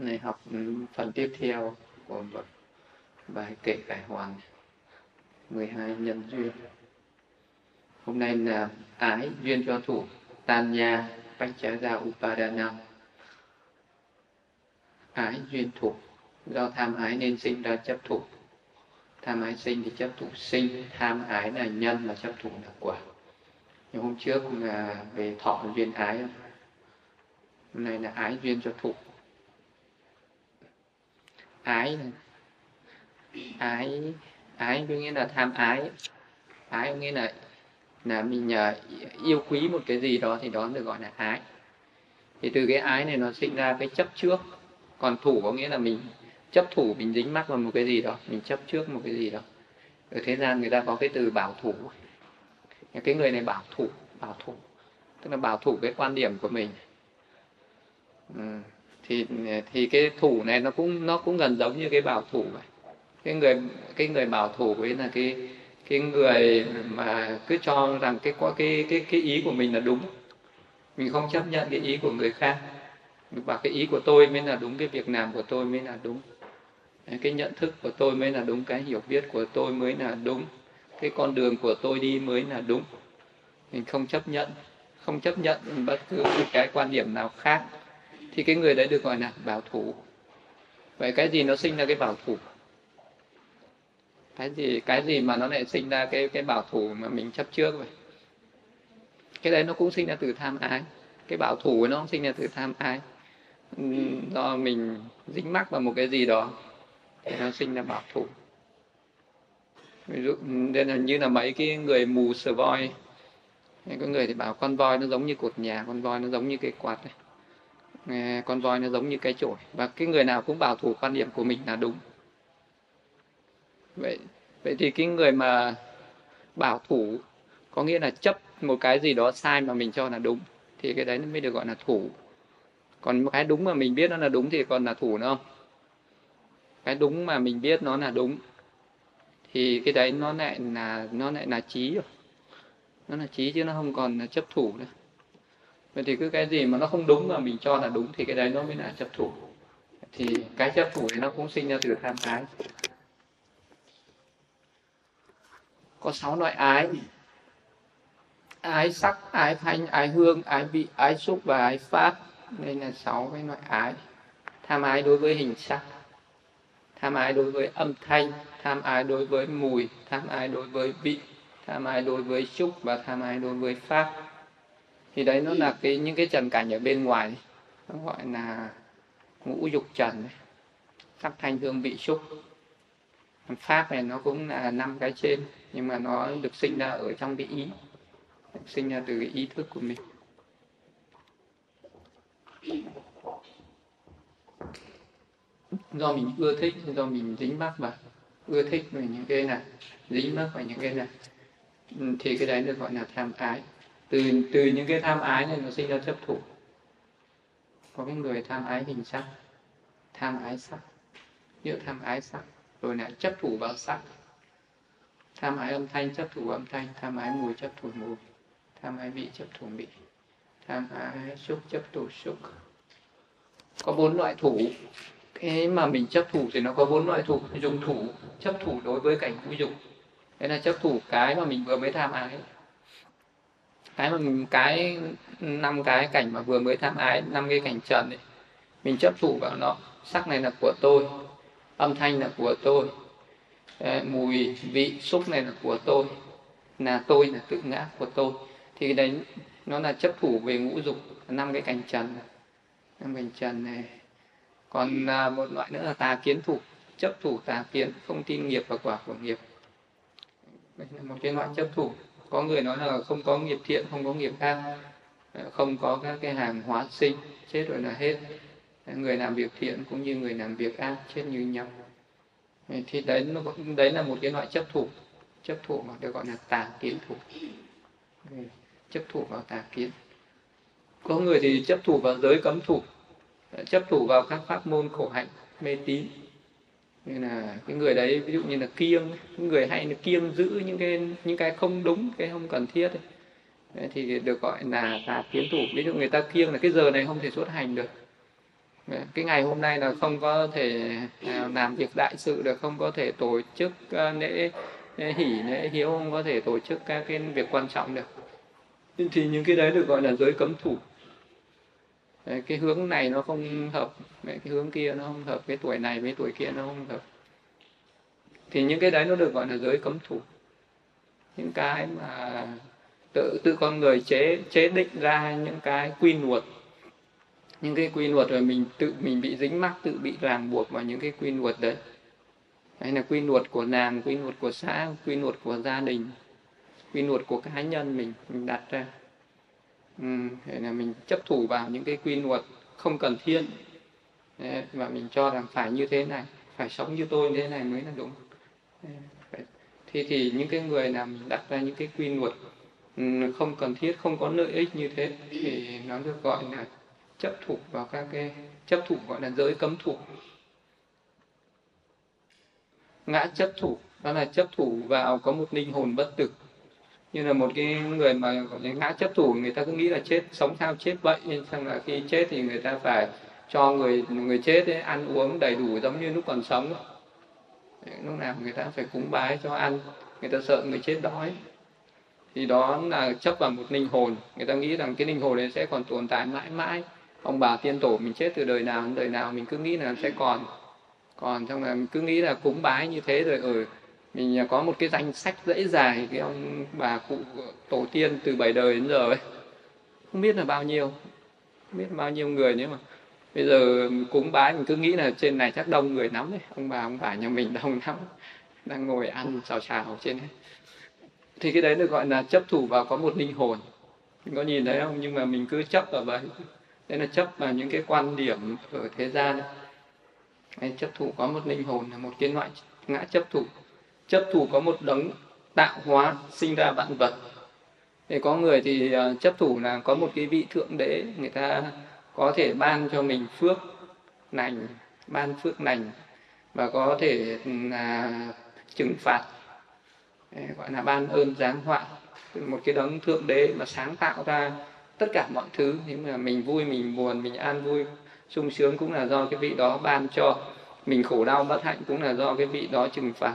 này, học phần tiếp theo của một bài kệ cải hoàn 12 nhân duyên. Hôm nay là ái duyên cho thủ tan nha bách trả ra upadana. Ái duyên thủ. Do tham ái nên sinh ra chấp thủ. Tham ái sinh thì chấp thủ sinh, tham ái là nhân mà chấp thủ là quả. Nhưng hôm trước là về thọ duyên ái. Hôm nay là ái duyên cho thủ ái ái ái có nghĩa là tham ái. Ái có nghĩa là là mình ờ, yêu quý một cái gì đó thì đó được gọi là ái. Thì từ cái ái này nó sinh ra cái chấp trước. Còn thủ có nghĩa là mình chấp thủ, mình dính mắc vào một cái gì đó, mình chấp trước một cái gì đó. Ở thế gian người ta có cái từ bảo thủ. Cái người này bảo thủ bảo thủ. Tức là bảo thủ cái quan điểm của mình. Ừ thì thì cái thủ này nó cũng nó cũng gần giống như cái bảo thủ vậy. Cái người cái người bảo thủ ấy là cái cái người mà cứ cho rằng cái có cái cái cái ý của mình là đúng. Mình không chấp nhận cái ý của người khác. Và cái ý của tôi mới là đúng, cái việc làm của tôi mới là đúng. Cái nhận thức của tôi mới là đúng, cái hiểu biết của tôi mới là đúng. Cái con đường của tôi đi mới là đúng. Mình không chấp nhận, không chấp nhận bất cứ cái quan điểm nào khác thì cái người đấy được gọi là bảo thủ. Vậy cái gì nó sinh ra cái bảo thủ? Cái gì cái gì mà nó lại sinh ra cái cái bảo thủ mà mình chấp trước vậy? Cái đấy nó cũng sinh ra từ tham ái. Cái bảo thủ nó cũng sinh ra từ tham ái. Do mình dính mắc vào một cái gì đó thì nó sinh ra bảo thủ. Ví dụ, nên là như là mấy cái người mù sờ voi. Có người thì bảo con voi nó giống như cột nhà, con voi nó giống như cái quạt này con voi nó giống như cái chổi, và cái người nào cũng bảo thủ quan điểm của mình là đúng. Vậy vậy thì cái người mà bảo thủ có nghĩa là chấp một cái gì đó sai mà mình cho là đúng, thì cái đấy nó mới được gọi là thủ. Còn một cái đúng mà mình biết nó là đúng thì còn là thủ nữa không? Cái đúng mà mình biết nó là đúng, thì cái đấy nó lại là, nó lại là trí rồi. Nó là trí chứ nó không còn là chấp thủ nữa vậy thì cứ cái gì mà nó không đúng mà mình cho là đúng thì cái đấy nó mới là chấp thủ. Thì cái chấp thủ thì nó cũng sinh ra từ tham ái. Có sáu loại ái. Ái sắc, ái thanh, ái hương, ái vị, ái xúc và ái pháp. Đây là sáu cái loại ái. Tham ái đối với hình sắc. Tham ái đối với âm thanh. Tham ái đối với mùi. Tham ái đối với vị. Tham ái đối với xúc và tham ái đối với pháp thì đấy nó là cái những cái trần cảnh ở bên ngoài nó gọi là ngũ dục trần sắc thanh hương vị xúc. Pháp này nó cũng là năm cái trên nhưng mà nó được sinh ra ở trong cái ý được sinh ra từ cái ý thức của mình. Do mình ưa thích do mình dính mắc vào. Ưa thích về những cái này dính mắc vào những cái này. Thì cái đấy được gọi là tham ái từ từ những cái tham ái này nó sinh ra chấp thủ. Có cái người tham ái hình sắc, tham ái sắc. Nhựa tham ái sắc. Rồi lại chấp thủ vào sắc. Tham ái âm thanh chấp thủ âm thanh. Tham ái mùi chấp thủ mùi. Tham ái vị chấp thủ vị. Tham ái xúc chấp thủ xúc. Có bốn loại thủ. Cái mà mình chấp thủ thì nó có bốn loại thủ. Dùng thủ, chấp thủ đối với cảnh ngũ dục đấy là chấp thủ cái mà mình vừa mới tham ái cái mà mình, cái năm cái cảnh mà vừa mới tham ái, năm cái cảnh trần ấy, mình chấp thủ vào nó. Sắc này là của tôi, âm thanh là của tôi ờ, mùi vị xúc này là của tôi, là tôi là tự ngã của tôi. Thì đấy, nó là chấp thủ về ngũ dục, năm cái cảnh trần. Năm cảnh trần này. Còn à, một loại nữa là tà kiến thủ. Chấp thủ tà kiến, không tin nghiệp và quả của nghiệp. Đấy là một cái loại chấp thủ có người nói là không có nghiệp thiện, không có nghiệp ác ờ, không có các cái hàng hóa sinh, chết rồi là hết. Người làm việc thiện cũng như người làm việc ác, chết như nhau. Ờ, thì đấy, nó đấy là một cái loại chấp thủ. Chấp thủ mà được gọi là tà kiến thủ. Ừ, chấp thủ vào tà kiến. Có người thì chấp thủ vào giới cấm thủ ờ, chấp thủ vào các pháp môn khổ hạnh, mê tín như là cái người đấy, ví dụ như là kiêng người hay là kiêng giữ những cái những cái không đúng, cái không cần thiết ấy. thì được gọi là tà kiến thủ. Ví dụ người ta kiêng là cái giờ này không thể xuất hành được. Cái ngày hôm nay là không có thể à, làm việc đại sự được, không có thể tổ chức à, lễ hỷ, lễ hiếu, không có thể tổ chức các cái việc quan trọng được. Thì những cái đấy được gọi là giới cấm thủ cái hướng này nó không hợp cái hướng kia nó không hợp, cái tuổi này với tuổi kia nó không hợp. Thì những cái đấy nó được gọi là giới cấm thủ. Những cái mà tự tự con người chế chế định ra những cái quy luật. Những cái quy luật rồi mình tự, mình bị dính mắc, tự bị ràng buộc vào những cái quy luật đấy. Hay là quy luật của nàng, quy luật của xã, quy luật của gia đình, quy luật của cá nhân mình mình đặt ra ừ, thế là mình chấp thủ vào những cái quy luật không cần thiết. Và mình cho rằng phải như thế này phải sống như tôi như thế này mới là đúng. Thì thì những cái người làm đặt ra những cái quy luật ừ, không cần thiết không có lợi ích như thế thì nó được gọi là chấp thủ vào các cái chấp thủ gọi là giới cấm thủ. Ngã chấp thủ đó là chấp thủ vào có một linh hồn bất tử như là một cái người mà gọi ngã chấp thủ người ta cứ nghĩ là chết sống sao chết vậy nên xong là khi chết thì người ta phải cho người người chết ấy, ăn uống đầy đủ giống như lúc còn sống. Lúc nào người ta phải cúng bái cho ăn người ta sợ người chết đói. Thì đó là chấp vào một linh hồn. Người ta nghĩ rằng cái linh hồn này sẽ còn tồn tại mãi mãi. Ông bà tiên tổ mình chết từ đời nào đến đời nào mình cứ nghĩ là sẽ còn. Còn trong là mình cứ nghĩ là cúng bái như thế rồi ở ừ, mình có một cái danh sách dễ dài cái ông bà cụ tổ tiên từ bảy đời đến giờ ấy, không biết là bao nhiêu, không biết bao nhiêu người nếu mà bây giờ cúng bái mình cứ nghĩ là trên này chắc đông người lắm đấy, ông bà ông bà nhà mình đông lắm, đang ngồi ăn xào xào trên đấy. Thì cái đấy được gọi là chấp thủ vào có một linh hồn. Mình có nhìn thấy không? Nhưng mà mình cứ chấp vào vậy đấy là chấp vào những cái quan điểm ở thế gian. Đấy, chấp thủ có một linh hồn là một cái loại ngã chấp thủ chấp thủ có một đấng tạo hóa sinh ra vạn vật. Thì có người thì ờ, chấp thủ là có một cái vị thượng đế, người ta có thể ban cho mình phước lành, ban phước lành và có thể là trừng phạt gọi là ban ơn giáng họa. Một cái đấng thượng đế mà sáng tạo ra tất cả mọi thứ. Nhưng mà mình vui, mình buồn, mình an vui, sung sướng cũng là do cái vị đó ban cho. Mình khổ đau bất hạnh cũng là do cái vị đó trừng phạt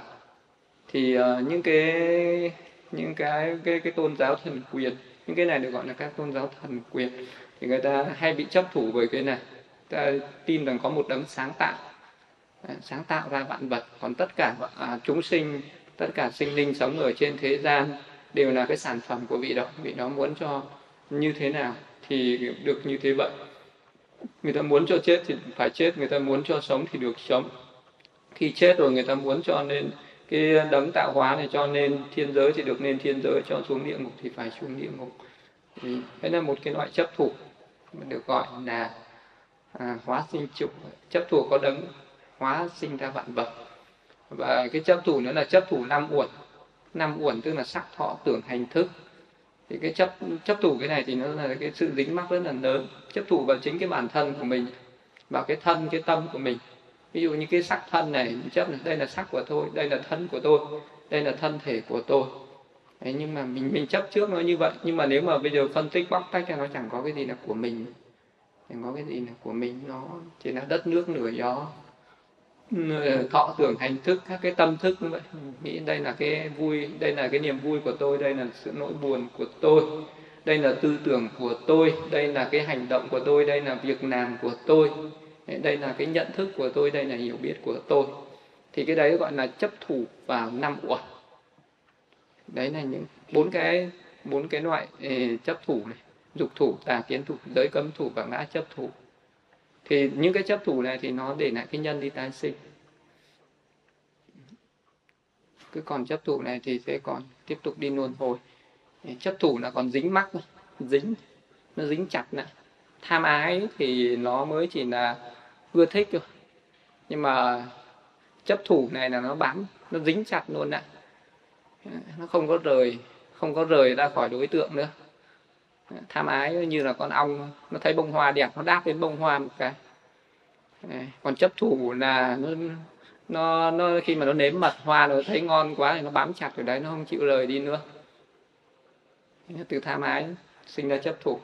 thì uh, những cái những cái cái cái tôn giáo thần quyền những cái này được gọi là các tôn giáo thần quyền thì người ta hay bị chấp thủ bởi cái này. Ta tin rằng có một đấng sáng tạo. Ờ, sáng tạo ra vạn vật. Còn tất cả à, chúng sinh tất cả sinh linh sống ở trên thế gian đều là cái sản phẩm của vị đó vị đó muốn cho như thế nào thì được như thế vậy. Người ta muốn cho chết thì phải chết người ta muốn cho sống thì được sống. Khi chết rồi người ta muốn cho nên cái đấng tạo hóa này cho nên thiên giới thì được nên thiên giới cho xuống địa ngục thì phải xuống địa ngục. Thì đấy là một cái loại chấp thủ được gọi là à, hóa sinh trụ. Chấp thủ có đấng hóa sinh ra vạn vật. Và cái chấp thủ nữa là chấp thủ năm uẩn. Năm uẩn tức là sắc thọ tưởng hành thức. Thì cái chấp chấp thủ cái này thì nó là cái sự dính mắc rất là lớn. Chấp thủ vào chính cái bản thân của mình vào cái thân cái tâm của mình ví dụ như cái sắc thân này chấp là đây là sắc của tôi đây là thân của tôi đây là thân thể của tôi. Đấy, nhưng mà mình mình chấp trước nó như vậy. Nhưng mà nếu mà bây giờ phân tích bóc tách ra nó chẳng có cái gì là của mình. Chẳng có cái gì là của mình nó chỉ là đất nước nửa gió. Ờ, thọ tưởng hành thức các cái tâm thức như vậy. Nghĩ đây là cái vui đây là cái niềm vui của tôi đây là sự nỗi buồn của tôi đây là tư tưởng của tôi đây là cái hành động của tôi đây là việc làm của tôi đây là cái nhận thức của tôi, đây là hiểu biết của tôi. Thì cái đấy gọi là chấp thủ vào năm uẩn. Đấy là những bốn cái bốn cái loại ừ, chấp thủ này. Dục thủ, tà kiến thủ, giới cấm thủ và ngã chấp thủ. Thì những cái chấp thủ này thì nó để lại cái nhân đi tái sinh. Cứ còn chấp thủ này thì sẽ còn tiếp tục đi luân hồi. Chấp thủ là còn dính mắc dính, nó dính chặt nè tham ái thì nó mới chỉ là ưa thích rồi nhưng mà chấp thủ này là nó bám, nó dính chặt luôn ạ. Nó không có rời, không có rời ra khỏi đối tượng nữa. Tham ái như là con ong nó thấy bông hoa đẹp, nó đáp đến bông hoa một cái. Còn chấp thủ là nó nó nó khi mà nó nếm mật hoa nó thấy ngon quá thì nó bám chặt ở đấy, nó không chịu rời đi nữa. Từ tham ái sinh ra chấp thủ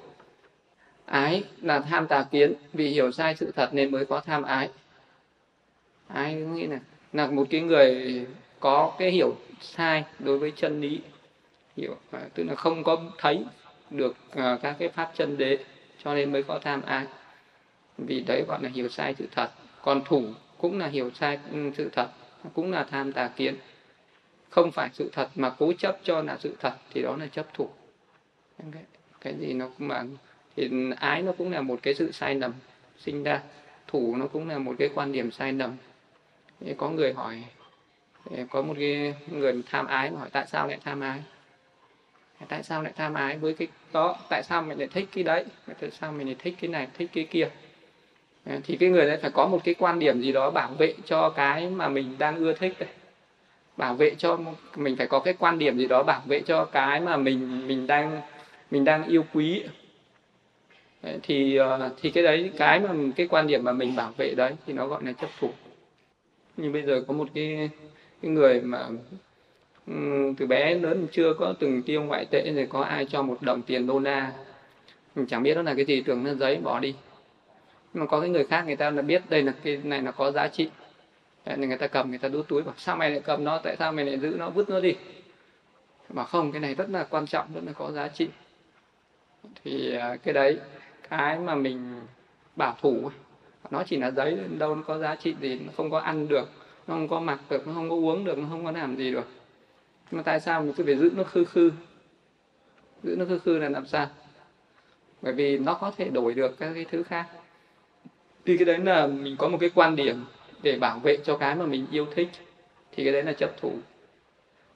ái là tham tà kiến. Vì hiểu sai sự thật nên mới có tham ái. Ái nghĩ là là một cái người có cái hiểu sai đối với chân lý. Hiểu à, tức là không có thấy được à, các cái pháp chân đế cho nên mới có tham ái. Vì đấy gọi là hiểu sai sự thật. Còn thủ cũng là hiểu sai ừ, sự thật cũng là tham tà kiến. Không phải sự thật mà cố chấp cho là sự thật thì đó là chấp thủ. Cái, cái gì nó cũng mà thì ái nó cũng là một cái sự sai lầm sinh ra, thủ nó cũng là một cái quan điểm sai lầm. Có người hỏi có một cái người tham ái mà hỏi tại sao lại tham ái? Tại sao lại tham ái với cái, đó, tại sao mình lại thích cái đấy? Tại sao mình lại thích cái này, thích cái kia? Ờ, thì cái người đấy phải có một cái quan điểm gì đó bảo vệ cho cái mà mình đang ưa thích đấy bảo vệ cho mình phải có cái quan điểm gì đó bảo vệ cho cái mà mình mình đang mình đang yêu quý thì ờ, thì cái đấy, cái mà, cái quan điểm mà mình bảo vệ đấy thì nó gọi là chấp thủ. Như bây giờ có một cái cái người mà từ bé lớn chưa có từng tiêu ngoại tệ rồi có ai cho một đồng tiền đô la? Mình chẳng biết đó là cái gì, tưởng là giấy bỏ đi. Nhưng mà có cái người khác người ta là biết đây là cái này là có giá trị. Nên người ta cầm, người ta đút túi, bảo sao mày lại cầm nó? Tại sao mày lại giữ nó? Vứt nó đi. Bảo không, cái này rất là quan trọng, rất là có giá trị. Thì ờ, cái đấy cái mà mình bảo thủ nó chỉ là giấy, đâu nó có giá trị gì, nó không có ăn được, nó không có mặc được, nó không có uống được, nó không có làm gì được. Nhưng mà tại sao mình cứ phải giữ nó khư khư? Giữ nó khư khư là làm sao? Bởi vì nó có thể đổi được các cái thứ khác. Thì cái đấy là mình có một cái quan điểm để bảo vệ cho cái mà mình yêu thích, thì cái đấy là chấp thủ.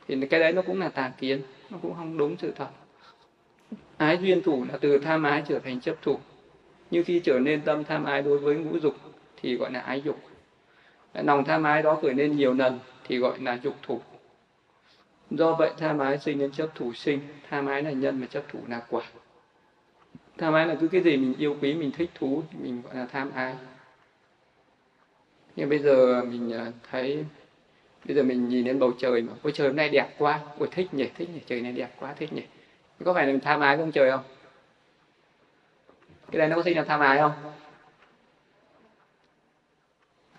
Thì cái đấy nó cũng là tà kiến, nó cũng không đúng sự thật ái duyên thủ là từ tham ái trở thành chấp thủ. Như khi trở nên tâm tham ái đối với ngũ dục thì gọi là ái dục. Lòng tham ái đó khởi lên nhiều lần thì gọi là dục thủ. Do vậy, tham ái sinh nên chấp thủ sinh, tham ái là nhân mà chấp thủ là quả. Tham ái là cứ cái gì mình yêu quý, mình thích thú thì mình gọi là tham ái. Nhưng bây giờ mình à, thấy, bây giờ mình nhìn lên bầu trời mà, ôi trời hôm nay đẹp quá, ôi thích nhỉ thích nhỉ, trời này đẹp quá, thích nhỉ có phải là mình tham ái với ông trời không? Cái này nó có sinh là tham ái không?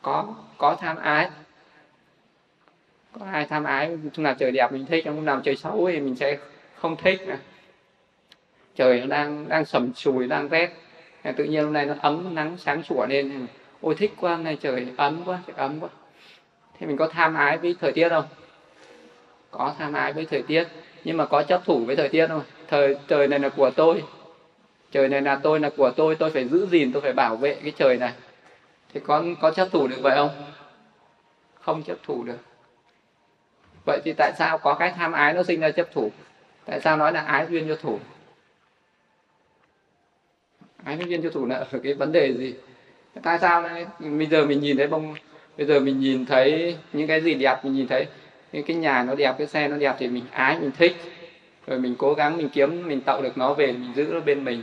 Có có tham ái có ai tham ái lúc nào trời đẹp mình thích, lúc nào trời xấu thì mình sẽ không thích trời nó đang đang sầm sùi, đang rét. Tự nhiên hôm nay nó ấm, nắng sáng sủa lên. Ôi, thích quá, hôm nay trời ấm quá, trời ấm quá. Thế mình có tham ái với thời tiết không? Có tham ái với thời tiết. Nhưng mà có chấp thủ với thời tiết không thời, trời này là của tôi. Trời này là tôi là của tôi tôi phải giữ gìn, tôi phải bảo vệ cái trời này. Thì con có chấp thủ được vậy không? Không chấp thủ được. Vậy thì tại sao có cái tham ái nó sinh ra chấp thủ? Tại sao nói là ái duyên cho thủ? Ái duyên cho thủ là ở cái vấn đề gì? Tại sao này? bây giờ mình nhìn thấy bông, bây giờ mình nhìn thấy những cái gì đẹp, mình nhìn thấy những cái nhà nó đẹp, cái xe nó đẹp thì mình ái, mình thích rồi mình cố gắng, mình kiếm, mình tạo được nó về, mình giữ nó bên mình.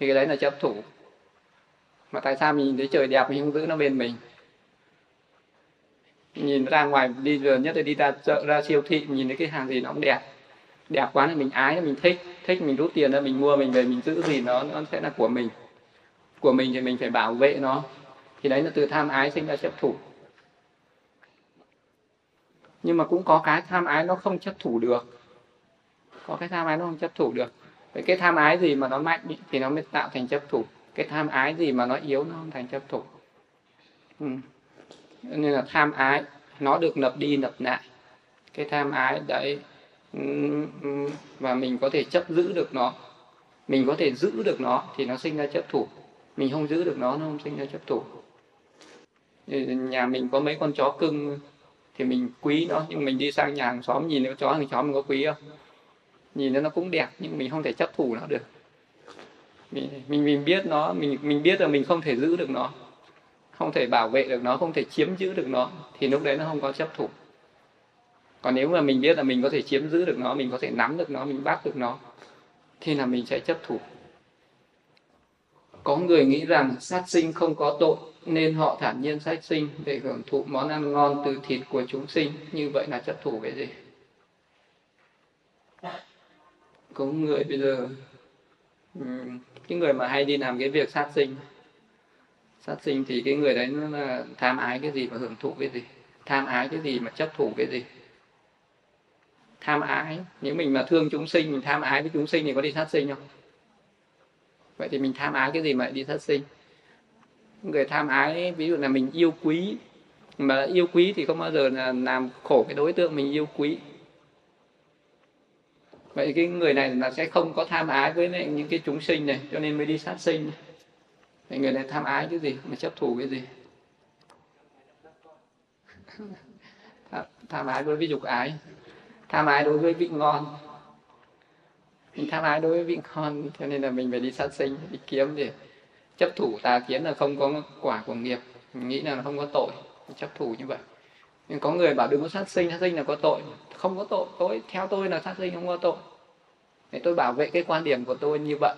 Thì cái đấy là chấp thủ. Mà tại sao mình nhìn thấy trời đẹp, mình không giữ nó bên mình? Nhìn ra ngoài, đi giờ nhất là đi ra chợ, ra siêu thị nhìn thấy cái hàng gì nó cũng đẹp. Đẹp quá thì mình ái, mình thích. Thích mình rút tiền ra, mình mua, mình về, mình giữ gì nó nó sẽ là của mình. Của mình thì mình phải bảo vệ nó. Thì đấy là từ tham ái sinh ra chấp thủ. Nhưng mà cũng có cái tham ái nó không chấp thủ được có cái tham ái nó không chấp thủ được. Vậy cái tham ái gì mà nó mạnh thì nó mới tạo thành chấp thủ. Cái tham ái gì mà nó yếu, nó không thành chấp thủ. Ừ. nên là tham ái, nó được nập đi, nập lại. Cái tham ái đấy ừ, ừ, và mình có thể chấp giữ được nó, mình có thể giữ được nó thì nó sinh ra chấp thủ. Mình không giữ được nó nó không sinh ra chấp thủ. Ừ, nhà mình có mấy con chó cưng, thì mình quý nó. Nhưng mình đi sang nhà hàng xóm nhìn cái chó hàng xóm mình có quý không? Nhìn nó nó cũng đẹp nhưng mình không thể chấp thủ nó được. Mình mình, mình biết nó mình mình biết là mình không thể giữ được nó không thể bảo vệ được nó không thể chiếm giữ được nó thì lúc đấy nó không có chấp thủ. Còn nếu mà mình biết là mình có thể chiếm giữ được nó mình có thể nắm được nó mình bắt được nó thì là mình sẽ chấp thủ. Có người nghĩ rằng sát sinh không có tội nên họ thản nhiên sát sinh để hưởng thụ món ăn ngon từ thịt của chúng sinh. Như vậy là chấp thủ cái gì? Có người bây giờ. Ừ, cái người mà hay đi làm cái việc sát sinh. Sát sinh thì cái người đấy nó là tham ái cái gì và hưởng thụ cái gì? Tham ái cái gì mà chấp thủ cái gì? Tham ái, nếu mình mà thương chúng sinh, mình tham ái với chúng sinh thì có đi sát sinh không? Vậy thì mình tham ái cái gì mà đi sát sinh? Người tham ái, ví dụ là mình yêu quý, mà yêu quý thì không bao giờ là làm khổ cái đối tượng mình yêu quý vậy cái người này là sẽ không có tham ái với những cái chúng sinh này, cho nên mới đi sát sinh. Vậy người này tham ái cái gì? Mà chấp thủ cái gì? Tham ái đối với dục ái. Tham ái đối với vị ngon. Mình tham ái đối với vị ngon, cho nên là mình phải đi sát sinh, đi kiếm để chấp thủ tà kiến là không có quả của nghiệp. Mình nghĩ là không có tội, chấp thủ như vậy nhưng có người bảo đừng có sát sinh sát sinh là có tội. Không có tội, tôi, theo tôi là sát sinh không có tội. Để tôi bảo vệ cái quan điểm của tôi như vậy.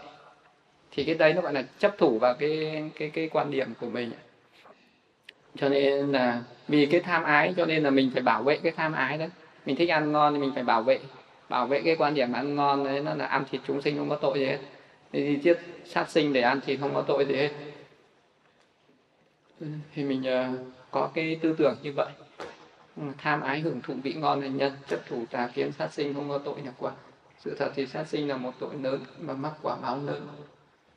Thì cái đấy nó gọi là chấp thủ vào cái cái cái quan điểm của mình. Cho nên là vì cái tham ái, cho nên là mình phải bảo vệ cái tham ái đó mình thích ăn ngon thì mình phải bảo vệ. Bảo vệ cái quan điểm ăn ngon đấy, nó là ăn thịt chúng sinh không có tội gì hết. Thì giết sát sinh để ăn thịt không có tội gì hết. Thì mình ờ, có cái tư tưởng như vậy tham ái hưởng thụ vị ngon là nhân chấp thủ tà kiến sát sinh không có tội nhập quả sự thật thì sát sinh là một tội lớn mà mắc quả báo lớn.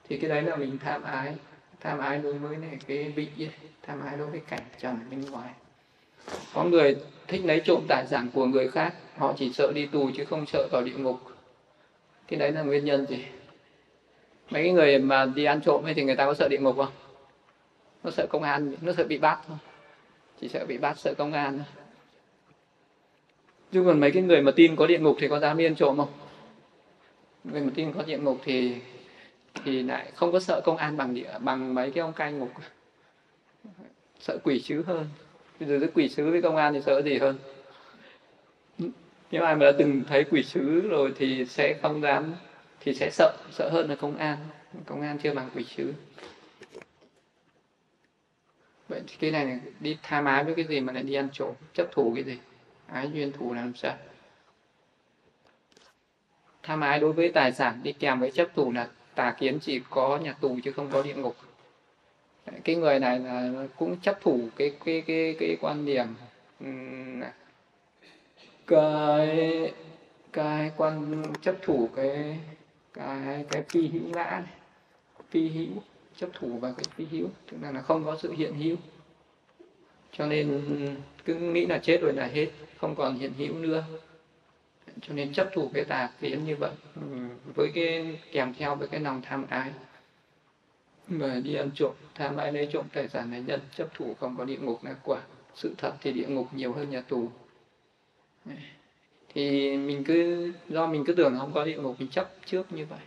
Thì cái đấy là mình tham ái. Tham ái đối với này cái vị ấy, tham ái đối với cảnh trần bên ngoài. Có người thích lấy trộm tài sản của người khác họ chỉ sợ đi tù chứ không sợ vào địa ngục. Cái đấy là nguyên nhân gì? Mấy cái người mà đi ăn trộm ấy thì người ta có sợ địa ngục không? Nó sợ công an nó sợ bị bắt thôi chỉ sợ bị bắt sợ công an thôi chứ còn mấy cái người mà tin có địa ngục thì có dám yên trộm không? Người mà tin có địa ngục thì thì lại không có sợ công an bằng địa bằng mấy cái ông cai ngục. Sợ quỷ sứ hơn. Bây giờ cái quỷ sứ với công an thì sợ gì hơn? Nếu ai mà đã từng thấy quỷ sứ rồi thì sẽ không dám thì sẽ sợ sợ hơn là công an. Công an chưa bằng quỷ sứ. Vậy thì cái này, này đi tha má với cái gì mà lại đi ăn trộm chấp thủ cái gì? Ái duyên thù làm sao tham ái đối với tài sản đi kèm với chấp thủ là tà kiến chỉ có nhà tù chứ không có địa ngục. Cái người này là cũng chấp thủ cái cái cái cái quan điểm cái cái quan chấp thủ cái cái cái phi hữu ngã phi hữu chấp thủ và cái phi hữu tức là, là không có sự hiện hữu cho nên ừ, cứ nghĩ là chết rồi là hết, không còn hiện hữu nữa. Cho nên chấp thủ cái tà kiến như vậy ừ, với cái, kèm theo với cái lòng tham ái. Và đi ăn trộm, tham ái lấy trộm tài sản này nhân, chấp thủ không có địa ngục là quả. Sự thật thì địa ngục nhiều hơn nhà tù. Thì mình cứ, do mình cứ tưởng không có địa ngục, mình chấp trước như vậy.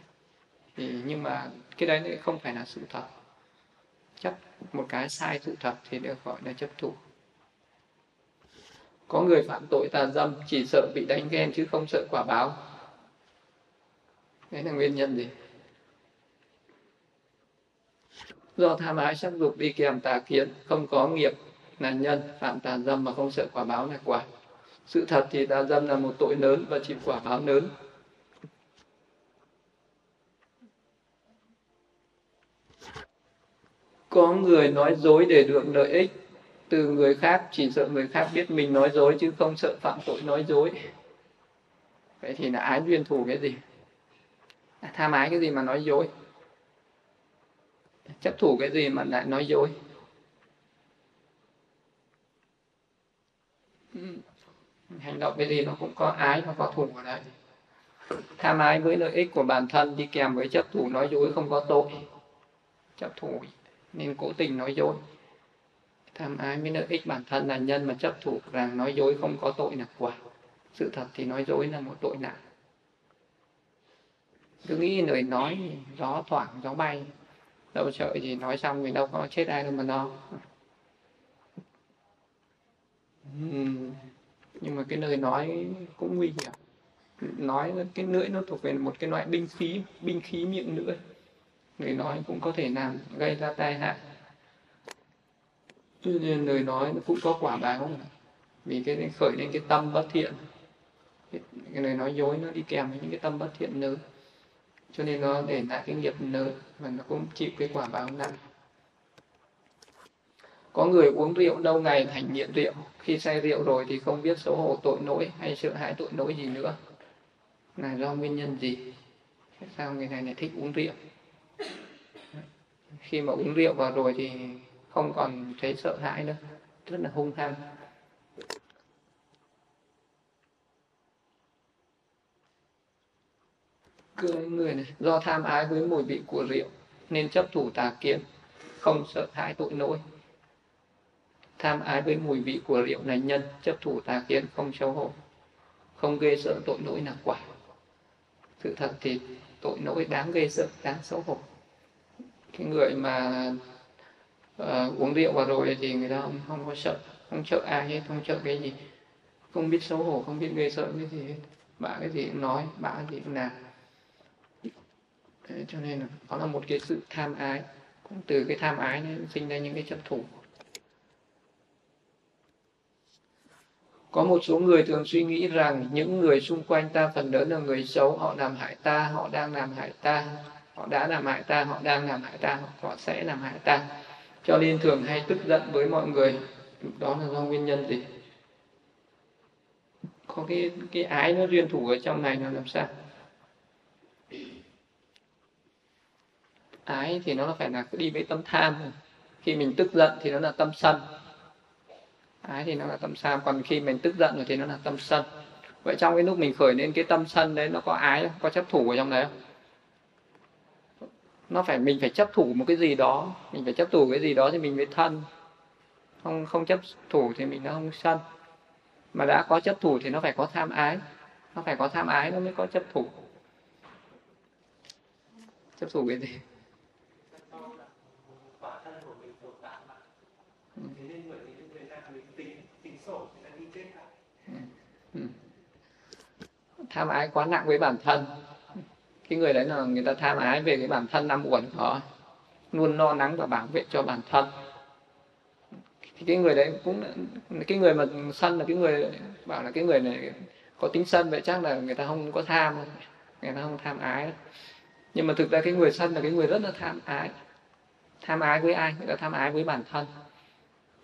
Thì nhưng mà cái đấy không phải là sự thật chấp một cái sai sự thật thì được gọi là chấp thủ. Có người phạm tội tà dâm chỉ sợ bị đánh ghen chứ không sợ quả báo. Đấy là nguyên nhân gì? Do tham ái sắc dục đi kèm tà kiến, không có nghiệp là nhân phạm tà dâm mà không sợ quả báo là quả. Sự thật thì tà dâm là một tội lớn và chịu quả báo lớn. Có người nói dối để được lợi ích, từ người khác chỉ sợ người khác biết mình nói dối chứ không sợ phạm tội nói dối. Vậy thì là ái duyên thù cái gì? À, tham ái cái gì mà nói dối? Chấp thủ cái gì mà lại nói dối? Ừ, hành động cái gì nó cũng có ái, nó có thù ở đấy tham ái với lợi ích của bản thân đi kèm với chấp thủ nói dối không có tội. Chấp thủ nên cố tình nói dối. Tham ái với lợi ích bản thân là nhân mà chấp thủ rằng nói dối không có tội là quả. Sự thật thì nói dối là một tội nặng. Cứ nghĩ lời nói gió thoảng gió bay. Đâu sợ gì nói xong thì đâu có chết ai đâu mà lo. Nhưng mà cái lời nói cũng nguy hiểm. Nói cái lưỡi nó thuộc về một cái loại binh khí binh khí miệng lưỡi người nói cũng có thể làm, gây ra tai hại tuy nhiên lời nói nó cũng có quả báo vì cái khởi lên cái tâm bất thiện. Cái lời nói dối nó đi kèm với những cái tâm bất thiện lớn cho nên nó để lại cái nghiệp lớn và nó cũng chịu cái quả báo nặng. Có người uống rượu lâu ngày thành nghiện rượu. Khi say rượu rồi thì không biết xấu hổ, tội lỗi hay sợ hãi tội lỗi gì nữa. Là do nguyên nhân gì? Sao người này lại thích uống rượu? Khi mà uống rượu vào rồi thì không còn thấy sợ hãi nữa, rất là hung hăng. Người này, do tham ái với mùi vị của rượu nên chấp thủ tà kiến, không sợ hãi tội lỗi. Tham ái với mùi vị của rượu này nhân chấp thủ tà kiến không xấu hổ, không ghê sợ tội lỗi là quả. Sự thật thì tội lỗi đáng ghê sợ đáng xấu hổ. Cái người mà uh, uống rượu vào rồi thì người ta không, không có sợ không sợ ai hết không sợ cái gì. Không biết xấu hổ không biết ghê sợ cái gì hết. Bạn cái gì cũng nói bạn cái gì cũng làm. Thế cho nên là đó là một cái sự tham ái. Cũng từ cái tham ái nó sinh ra những cái chấp thủ. Có một số người thường suy nghĩ rằng những người xung quanh ta phần lớn là người xấu, họ làm hại ta, họ đang làm hại ta, họ đã làm hại ta, họ đang làm hại ta, họ sẽ làm hại ta. Cho nên thường hay tức giận với mọi người. Đó là do nguyên nhân gì? Có cái cái ái nó duyên thủ ở trong này là làm sao? Ái thì nó phải là đi với tâm tham. Khi mình tức giận thì nó là tâm sân ái thì nó là tâm sam. Còn khi mình tức giận rồi thì nó là tâm sân. Vậy trong cái lúc mình khởi lên cái tâm sân đấy, nó có ái không? có chấp thủ ở trong đấy không? Nó phải, mình phải chấp thủ một cái gì đó. Mình phải chấp thủ cái gì đó thì mình mới thân. Không không chấp thủ thì mình nó không sân. Mà đã có chấp thủ thì nó phải có tham ái. Nó phải có tham ái nó mới có chấp thủ. Chấp thủ cái gì? Tham ái quá nặng với bản thân. Cái người đấy là người ta tham ái về cái bản thân năm uẩn của họ. Luôn lo lắng và bảo vệ cho bản thân. Thì cái người đấy cũng, cái người mà sân là cái người bảo là cái người này có tính sân vậy, chắc là người ta không có tham, người ta không tham ái. Nhưng mà thực ra cái người sân là cái người rất là tham ái. Tham ái với ai? Người ta tham ái với bản thân.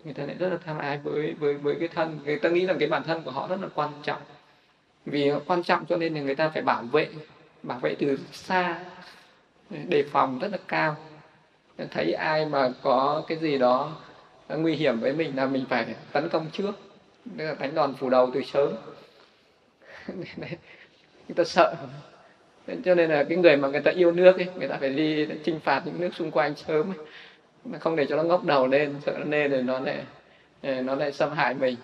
Người ta lại rất là tham ái với với với cái thân. Người ta nghĩ rằng cái bản thân của họ rất là quan trọng vì quan trọng cho nên là người ta phải bảo vệ bảo vệ từ xa, đề phòng rất là cao. Thấy ai mà có cái gì đó nguy hiểm với mình là mình phải tấn công trước, tức là đánh đòn phủ đầu từ sớm. Người ta sợ. Cho nên là cái người mà người ta yêu nước ấy, người ta phải đi chinh phạt những nước xung quanh sớm ấy. không để cho nó ngóc đầu lên, sợ nó lên rồi nó lại ờ, nó lại xâm hại mình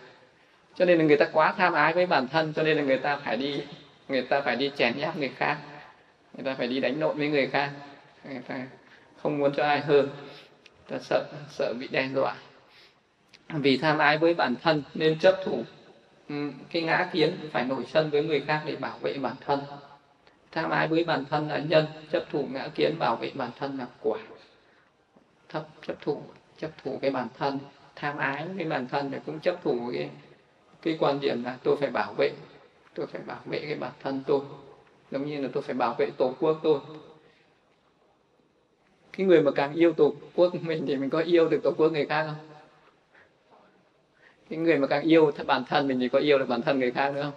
cho nên là người ta quá tham ái với bản thân, cho nên là người ta phải đi, người ta phải đi chèn ép người khác. Người ta phải đi đánh lộn với người khác. Người ta không muốn cho ai hơn. Ta sợ sợ bị đe dọa. Vì tham ái với bản thân nên chấp thủ ừ, cái ngã kiến phải nổi sân với người khác để bảo vệ bản thân. Tham ái với bản thân là nhân, chấp thủ ngã kiến bảo vệ bản thân là quả. Thấp, chấp thủ chấp thủ cái bản thân. Tham ái với bản thân thì cũng chấp thủ cái cái quan điểm là tôi phải bảo vệ, tôi phải bảo vệ cái bản thân tôi. Giống như là tôi phải bảo vệ tổ quốc tôi. Cái người mà càng yêu tổ quốc mình thì mình có yêu được tổ quốc người khác không? Cái người mà càng yêu bản thân mình thì có yêu được bản thân người khác nữa không?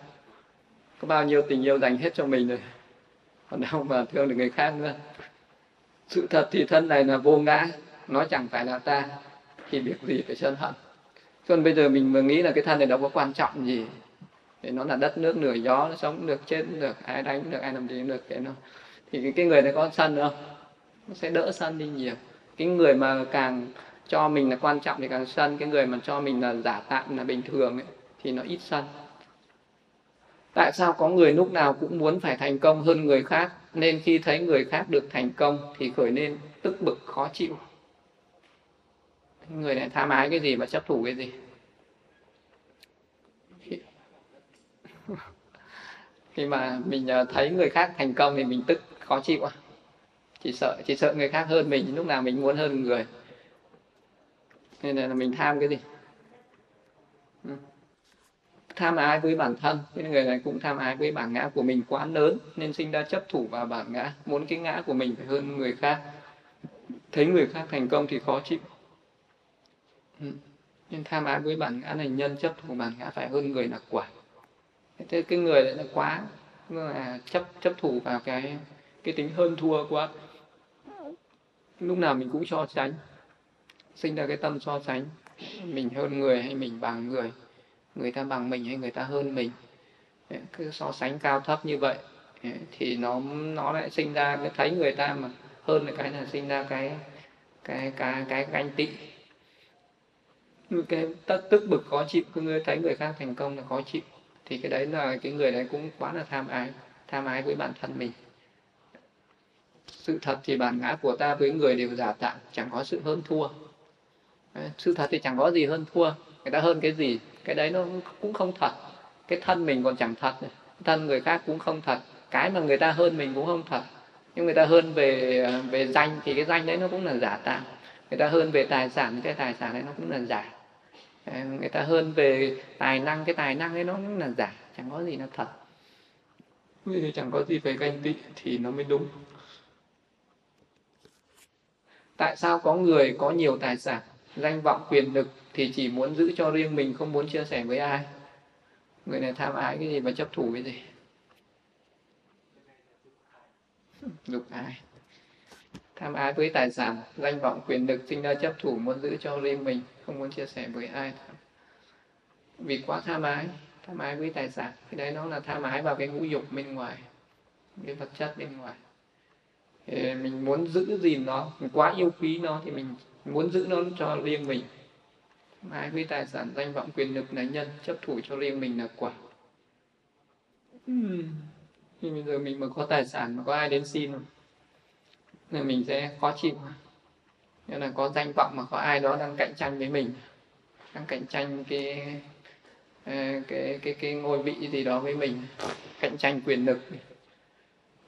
Có bao nhiêu tình yêu dành hết cho mình rồi, còn đâu mà thương được người khác nữa. Sự thật thì thân này là vô ngã, nó chẳng phải là ta. Thì việc gì phải sân hận? Còn bây giờ mình mà nghĩ là cái thân này đâu có quan trọng gì? Thì nó là đất nước nửa gió nó sống được chết được ai đánh được ai làm gì được cái nó thì cái người này có sân không? Nó sẽ đỡ sân đi nhiều. Cái người mà càng cho mình là quan trọng thì càng sân cái người mà cho mình là giả tạm là bình thường ấy, thì nó ít sân. Tại sao có người lúc nào cũng muốn phải thành công hơn người khác? Nên khi thấy người khác được thành công thì khởi nên tức bực khó chịu người này tham ái cái gì và chấp thủ cái gì? Khi mà mình ờ, thấy người khác thành công thì mình tức, khó chịu à? Chỉ sợ chỉ sợ người khác hơn mình, lúc nào mình muốn hơn người. Nên là mình tham cái gì? Ừ. Tham ái với bản thân. Cái người này cũng tham ái với bản ngã của mình quá lớn, nên sinh ra chấp thủ vào bản ngã. Muốn cái ngã của mình phải hơn người khác. Thấy người khác thành công thì khó chịu. Ừ. nhưng tham ái với bản ngã này nhân chấp thủ bản ngã phải hơn người là quả. Thế cái người lại là quá là chấp chấp thủ vào cái cái tính hơn thua quá. Lúc nào mình cũng so sánh, sinh ra cái tâm so sánh. Mình hơn người hay mình bằng người người ta bằng mình hay người ta hơn mình. Cứ so sánh cao thấp như vậy thì nó nó lại sinh ra cái, thấy người ta mà hơn là cái là sinh ra cái cái cái cái ganh tị cái tất tức bực khó chịu, cứ người thấy người khác thành công là khó chịu. Thì cái đấy là cái người đấy cũng quá là tham ái tham ái với bản thân mình. Sự thật thì bản ngã của ta với người đều giả tạm chẳng có sự hơn thua. Sự thật thì chẳng có gì hơn thua. Người ta hơn cái gì, cái đấy nó cũng không thật. Cái thân mình còn chẳng thật thân người khác cũng không thật. Cái mà người ta hơn mình cũng không thật. Nhưng người ta hơn về về danh thì cái danh đấy nó cũng là giả tạo. Người ta hơn về tài sản, cái tài sản đấy nó cũng là giả người ta hơn về tài năng cái tài năng ấy nó cũng là giả chẳng có gì là thật. Vì chẳng có gì phải ganh tị thì nó mới đúng. Tại sao có người có nhiều tài sản danh vọng quyền lực thì chỉ muốn giữ cho riêng mình không muốn chia sẻ với ai? Người này tham ái cái gì và chấp thủ cái gì? Dục ái tham ái với tài sản danh vọng quyền lực sinh ra chấp thủ muốn giữ cho riêng mình không muốn chia sẻ với ai vì quá tham ái tham ái với tài sản cái đấy nó là tham ái vào cái ngũ dục bên ngoài cái vật chất bên ngoài. Thì mình muốn giữ gìn nó mình quá yêu quý nó thì mình muốn giữ nó cho riêng mình. Ái với tài sản danh vọng quyền lực là nhân chấp thủ cho riêng mình là quả. Uhm. bây giờ mình mà có tài sản mà có ai đến xin không là mình sẽ khó chịu. Nên là có danh vọng mà có ai đó đang cạnh tranh với mình đang cạnh tranh cái ờ, cái cái cái, ngôi vị gì đó với mình cạnh tranh quyền lực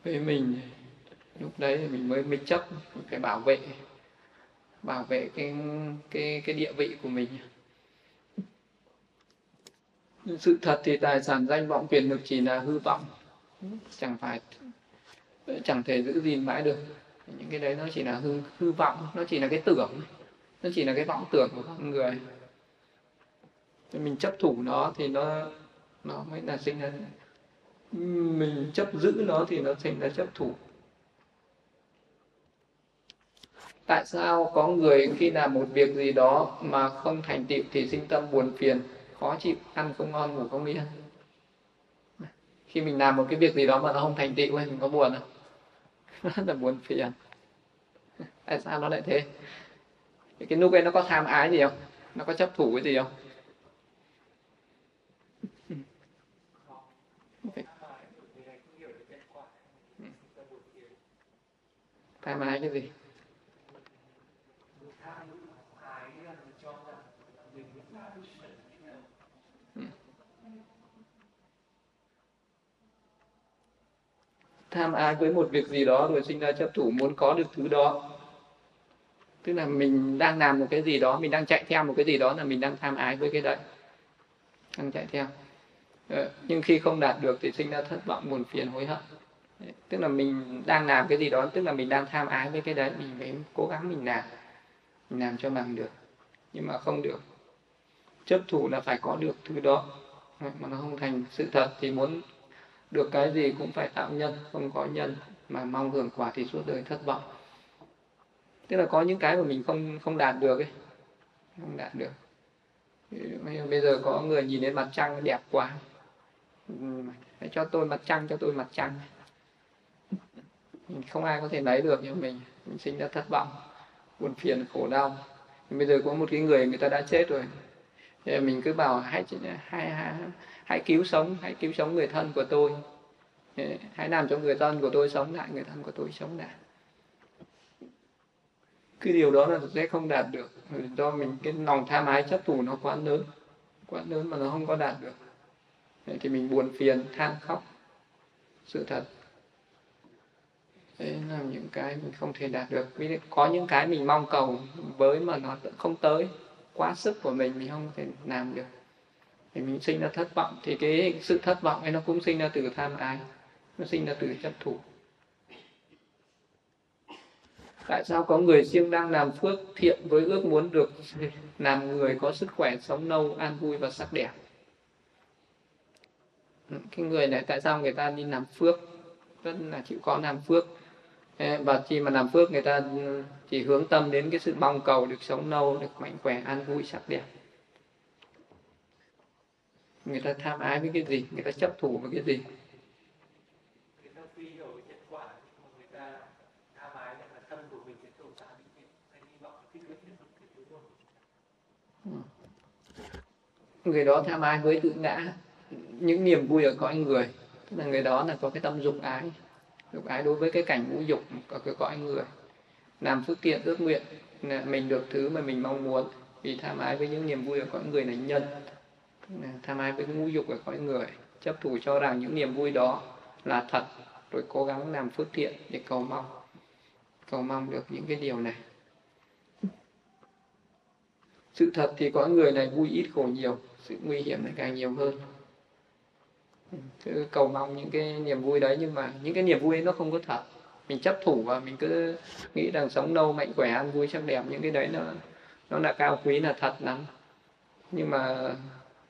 với mình lúc đấy mình mới mới chấp phải bảo vệ bảo vệ cái cái cái địa vị của mình. Sự thật thì tài sản danh vọng quyền lực chỉ là hư vọng chẳng phải chẳng thể giữ gìn mãi được những cái đấy nó chỉ là hư hư vọng nó chỉ là cái tưởng nó chỉ là cái vọng tưởng của con người. Mình chấp thủ nó thì nó nó mới là sinh ra. Mình chấp giữ nó thì nó sinh ra chấp thủ. Tại sao có người khi làm một việc gì đó mà không thành tựu thì sinh tâm buồn phiền, khó chịu, ăn không ngon, ngủ không yên? Khi mình làm một cái việc gì đó mà nó không thành tựu mình có buồn không? rất là buồn phiền. Tại sao nó lại thế? Cái lúc ấy nó có tham ái gì không? Nó có chấp thủ cái gì không? Tham ái cái gì? Tham ái với một việc gì đó, rồi sinh ra chấp thủ, muốn có được thứ đó. Tức là mình đang làm một cái gì đó, mình đang chạy theo một cái gì đó là mình đang tham ái với cái đấy. Đang chạy theo. Ờ, nhưng khi không đạt được thì sinh ra thất vọng, buồn phiền, hối hận. Tức là mình đang làm cái gì đó, tức là mình đang tham ái với cái đấy, mình phải cố gắng mình làm mình làm cho bằng được. Nhưng mà không được. Chấp thủ là phải có được thứ đó. Mà nó không thành sự thật thì muốn được cái gì cũng phải tạo nhân không có nhân mà mong hưởng quả thì suốt đời thất vọng. Tức là có những cái mà mình không không đạt được ấy không đạt được. Bây giờ có người nhìn đến mặt trăng đẹp quá. Hãy cho tôi mặt trăng cho tôi mặt trăng. Không ai có thể lấy được như mình. Mình sinh ra thất vọng buồn phiền khổ đau. Bây giờ có một cái người người ta đã chết rồi. Thì mình cứ bảo hãy hãy, hãy hãy cứu sống, hãy cứu sống người thân của tôi. Hãy làm cho người thân của tôi sống lại, người thân của tôi sống lại. Cái điều đó là sẽ không đạt được. Do mình, cái lòng tham ái chấp thủ nó quá lớn quá lớn mà nó không có đạt được. Thì mình buồn phiền, than khóc. Sự thật. Đấy là những cái mình không thể đạt được. Vì có những cái mình mong cầu với mà nó không tới. Quá sức của mình mình không thể làm được thì mình sinh ra thất vọng. Thì cái sự thất vọng ấy nó cũng sinh ra từ tham ái, nó sinh ra từ chấp thủ. Tại sao có người siêng đang làm phước thiện với ước muốn được làm người có sức khỏe, sống lâu an vui và sắc đẹp? Cái người này tại sao người ta đi làm phước? Rất là chịu khó làm phước. Và khi mà làm phước, người ta chỉ hướng tâm đến cái sự mong cầu được sống lâu được mạnh khỏe, an vui, sắc đẹp người ta tham ái với cái gì? Người ta chấp thủ với cái gì? Người đó tham ái với tự ngã. Những niềm vui ở cõi người. Tức là người đó là có cái tâm dục ái. Dục ái đối với cái cảnh ngũ dục ở cái cõi người. Làm phước thiện ước nguyện mình được thứ mà mình mong muốn. Vì tham ái với những niềm vui ở cõi người là nhân tham ái với ngũ dục ở cõi người, chấp thủ cho rằng những niềm vui đó là thật, rồi cố gắng làm phước thiện để cầu mong. Cầu mong được những cái điều này. Sự thật thì có người này vui ít khổ nhiều, sự nguy hiểm lại càng nhiều hơn. Cứ cầu mong những cái niềm vui đấy, nhưng mà những cái niềm vui ấy nó không có thật. Mình chấp thủ và mình cứ nghĩ rằng sống lâu, mạnh khỏe, ăn vui, sắc đẹp, những cái đấy nó nó là cao quý, là thật lắm. Nhưng mà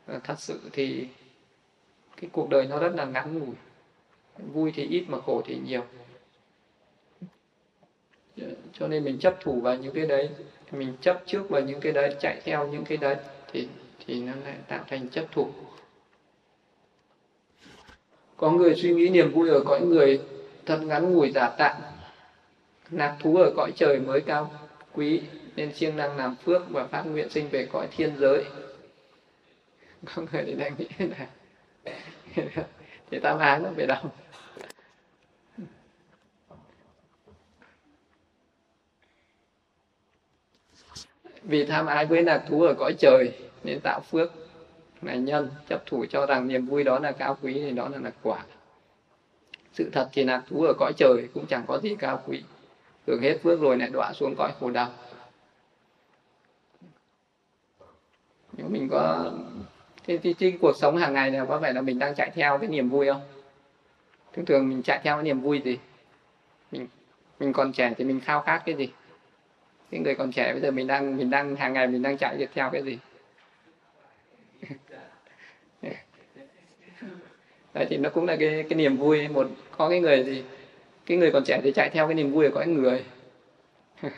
Ờ, thật sự thì cái cuộc đời nó rất là ngắn ngủi. Vui thì ít mà khổ thì nhiều. Ờ, cho nên mình chấp thủ vào những cái đấy, mình chấp trước vào những cái đấy, chạy theo những cái đấy thì thì nó lại tạo thành chấp thủ. Có người suy nghĩ niềm vui ở cõi người thật ngắn ngủi giả tạm. Lạc thú ở cõi trời mới cao quý, nên siêng năng làm phước và phát nguyện sinh về cõi thiên giới. có người thì đang nghĩ là thì tam ái nó về đâu vì tham ái với lạc thú ở cõi trời, nên tạo phước là nhân, chấp thủ cho rằng niềm vui đó là cao quý, thì đó là là quả. Sự thật thì lạc thú ở cõi trời cũng chẳng có gì cao quý. Hưởng hết phước rồi lại đọa xuống cõi khổ đau. Nếu mình có thế thì, thì cuộc sống hàng ngày này có phải là mình đang chạy theo cái niềm vui không? Thường thường mình chạy theo cái niềm vui gì? Mình mình còn trẻ thì mình khao khát cái gì? Cái người còn trẻ bây giờ mình đang mình đang hàng ngày mình đang chạy theo cái gì? Đấy thì nó cũng là cái cái niềm vui. Một có cái người gì cái người còn trẻ thì chạy theo cái niềm vui của cái người.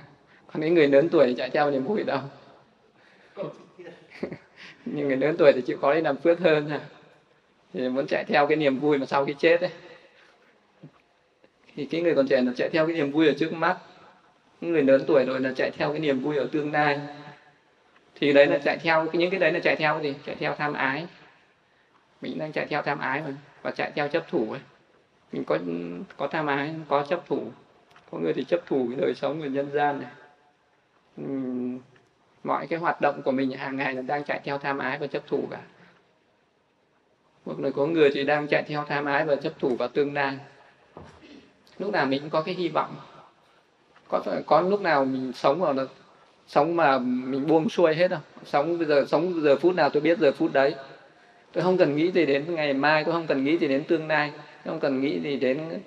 Còn cái người lớn tuổi thì chạy theo niềm vui đâu nhưng người lớn tuổi thì chịu khó đi làm phước hơn ha. Thì muốn chạy theo cái niềm vui mà sau khi chết ấy. Thì cái người còn trẻ là chạy theo cái niềm vui ở trước mắt. Người lớn tuổi rồi là chạy theo cái niềm vui ở tương lai. Thì đấy là chạy theo, những cái đấy là chạy theo cái gì? Chạy theo tham ái. Mình đang chạy theo tham ái mà, và chạy theo chấp thủ ấy. Mình có có tham ái, có chấp thủ. Có người thì chấp thủ cái đời sống của nhân gian này mọi cái hoạt động của mình hàng ngày là đang chạy theo tham ái và chấp thủ cả. Hoặc là có người thì đang chạy theo tham ái và chấp thủ vào tương lai. Lúc nào mình cũng có cái hy vọng. Có có lúc nào mình sống vào được, sống mà mình buông xuôi hết đâu. Sống bây giờ, sống giờ phút nào tôi biết giờ phút đấy. Tôi không cần nghĩ gì đến ngày mai, tôi không cần nghĩ gì đến tương lai, tôi không cần nghĩ gì đến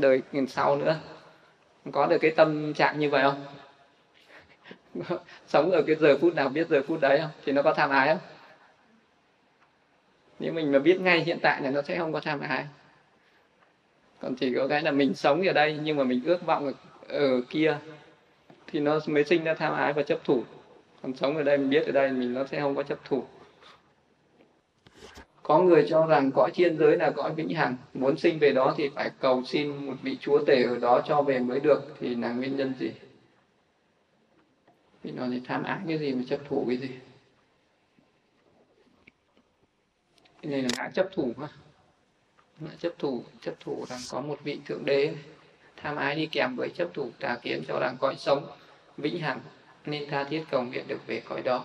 đời sau nữa. Có được cái tâm trạng như vậy không? sống ở cái giờ phút nào biết giờ phút đấy không? Thì nó có tham ái không? Nếu mình mà biết ngay hiện tại là nó sẽ không có tham ái. Còn chỉ có cái là mình sống ở đây nhưng mà mình ước vọng ở, ở kia thì nó mới sinh ra tham ái và chấp thủ. Còn sống ở đây mình biết ở đây mình nó sẽ không có chấp thủ. Có người cho rằng cõi thiên giới là cõi vĩnh hằng. Muốn sinh về đó thì phải cầu xin một vị chúa tể ở đó cho về mới được. Thì là nguyên nhân gì? Thì nó thì tham ái cái gì mà chấp thủ cái gì? Cái này là ngã chấp thủ mà. Ngã chấp thủ chấp thủ rằng có một vị thượng đế. Tham ái đi kèm với chấp thủ tà kiến cho rằng cõi sống, vĩnh hằng. Nên tha thiết cầu nguyện được về cõi đó.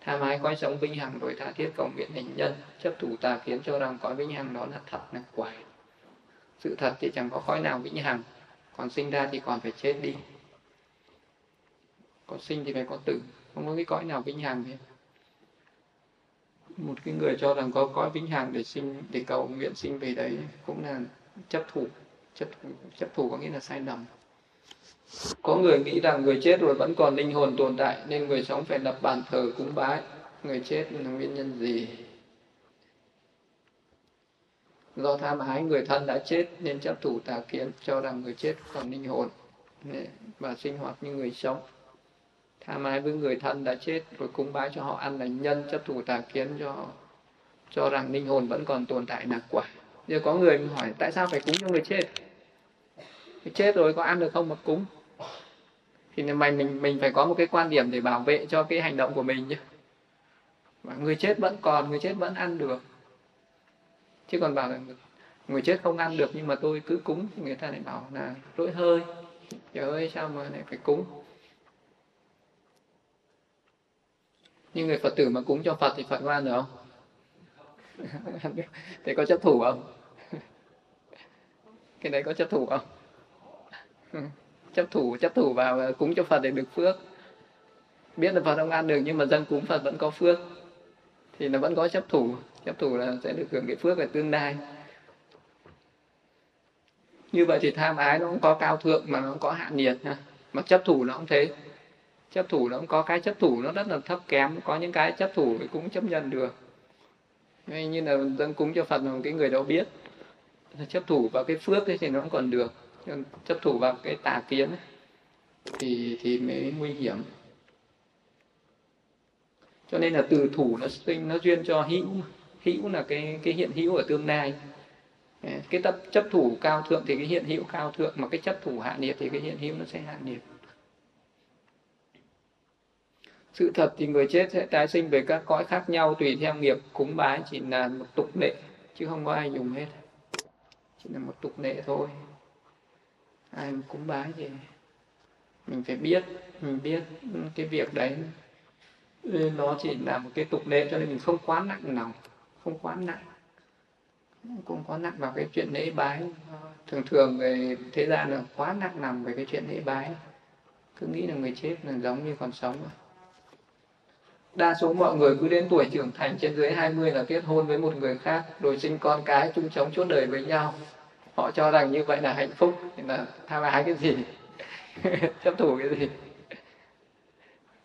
Tham ái cõi sống vĩnh hằng rồi tha thiết cầu nguyện hình nhân, chấp thủ tà kiến cho rằng cõi vĩnh hằng đó là thật là quả sự thật thì chẳng có cõi nào vĩnh hằng. Còn sinh ra thì còn phải chết đi có sinh thì phải có tử. Không có cái cõi nào vĩnh hằng hết một cái người cho rằng có cõi vĩnh hằng để sinh, để cầu nguyện sinh về đấy cũng là chấp thủ. Chấp thủ chấp thủ có nghĩa là sai lầm. Có người nghĩ rằng người chết rồi vẫn còn linh hồn tồn tại, nên người sống phải lập bàn thờ cúng bái. Người chết là nguyên nhân gì? Do tham ái, người thân đã chết nên chấp thủ tà kiến, cho rằng người chết còn linh hồn và sinh hoạt như người sống tham ái với người thân đã chết, rồi cúng bái cho họ ăn là nhân chấp thủ tà kiến cho cho rằng linh hồn vẫn còn tồn tại là quả. Giờ có người hỏi, tại sao phải cúng cho người chết? Người chết rồi có ăn được không mà cúng? Thì mày, mình mình phải có một cái quan điểm để bảo vệ cho cái hành động của mình chứ. Mà người chết vẫn còn, người chết vẫn ăn được. Chứ còn bảo là người chết không ăn được nhưng mà tôi cứ cúng, người ta lại bảo là lỗi hơi. Trời ơi, sao mà lại phải cúng? Nhưng người phật tử mà cúng cho phật thì phật ngoan được không? Thế có chấp thủ không? Cái đấy có chấp thủ không? Chấp thủ chấp thủ vào cúng cho phật để được phước. Biết là phật không ăn được nhưng mà dân cúng phật vẫn có phước. Thì nó vẫn có chấp thủ. Chấp thủ là sẽ được hưởng cái phước ở tương lai. Như vậy thì tham ái nó cũng có cao thượng mà nó cũng có hạ nhiệt ha mà chấp thủ nó cũng thế chấp thủ nó cũng có cái chấp thủ nó rất là thấp kém có những cái chấp thủ thì cũng chấp nhận được. Như là dân cúng cho phật một cái người đó biết. Chấp thủ vào cái phước ấy thì nó cũng còn được chấp thủ vào cái tà kiến ấy, thì thì mới nguy hiểm. Cho nên là từ thủ nó sinh nó duyên cho hữu hữu là cái cái hiện hữu ở tương lai. Cái tập chấp thủ cao thượng thì cái hiện hữu cao thượng mà cái chấp thủ hạ nhiệt thì cái hiện hữu nó sẽ hạ nhiệt sự thật thì người chết sẽ tái sinh về các cõi khác nhau tùy theo nghiệp cúng bái, chỉ là một tục lệ, chứ không có ai dùng hết. Chỉ là một tục lệ thôi. Ai mà cúng bái thì mình phải biết, mình biết cái việc đấy. Nó chỉ là một cái tục lệ cho nên mình không quá nặng lòng không quá nặng. Cũng quá nặng vào cái chuyện lễ bái. Thường thường người thế gian là quá nặng lòng về cái chuyện lễ bái. Cứ nghĩ là người chết là giống như còn sống đa số mọi người cứ đến tuổi trưởng thành trên dưới 20 là kết hôn với một người khác, rồi sinh con cái chung sống chốt đời với nhau. Họ cho rằng như vậy là hạnh phúc thì là tham ái cái gì? Chấp thủ cái gì?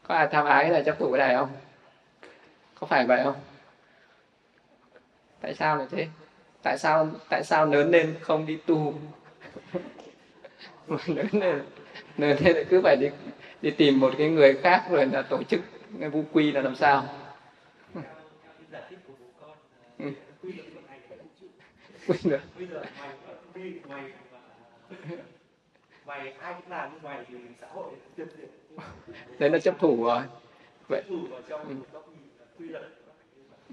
Có ai tham ái là chấp thủ cái này không? Có phải vậy không? Tại sao lại thế? Tại sao tại sao lớn lên không đi tu? Lớn lên lớn lên cứ phải đi đi tìm một cái người khác rồi là tổ chức cái vu quy là làm sao ừ. quy được mày ai cũng làm như mày thì xã hội đấy là chấp thủ rồi vậy ừ.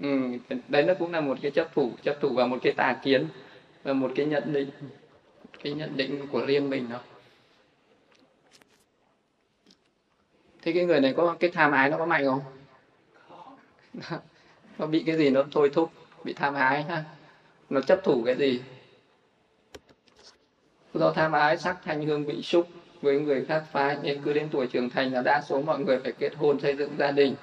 ừ. đấy nó cũng là một cái chấp thủ chấp thủ vào một cái tà kiến và một cái nhận định cái nhận định của riêng mình thôi thế cái người này có cái tham ái nó có mạnh không? Nó bị cái gì nó thôi thúc bị tham ái ha? Nó chấp thủ cái gì? Do tham ái sắc thanh hương bị xúc với người khác phái nên cứ đến tuổi trưởng thành là đa số mọi người phải kết hôn xây dựng gia đình.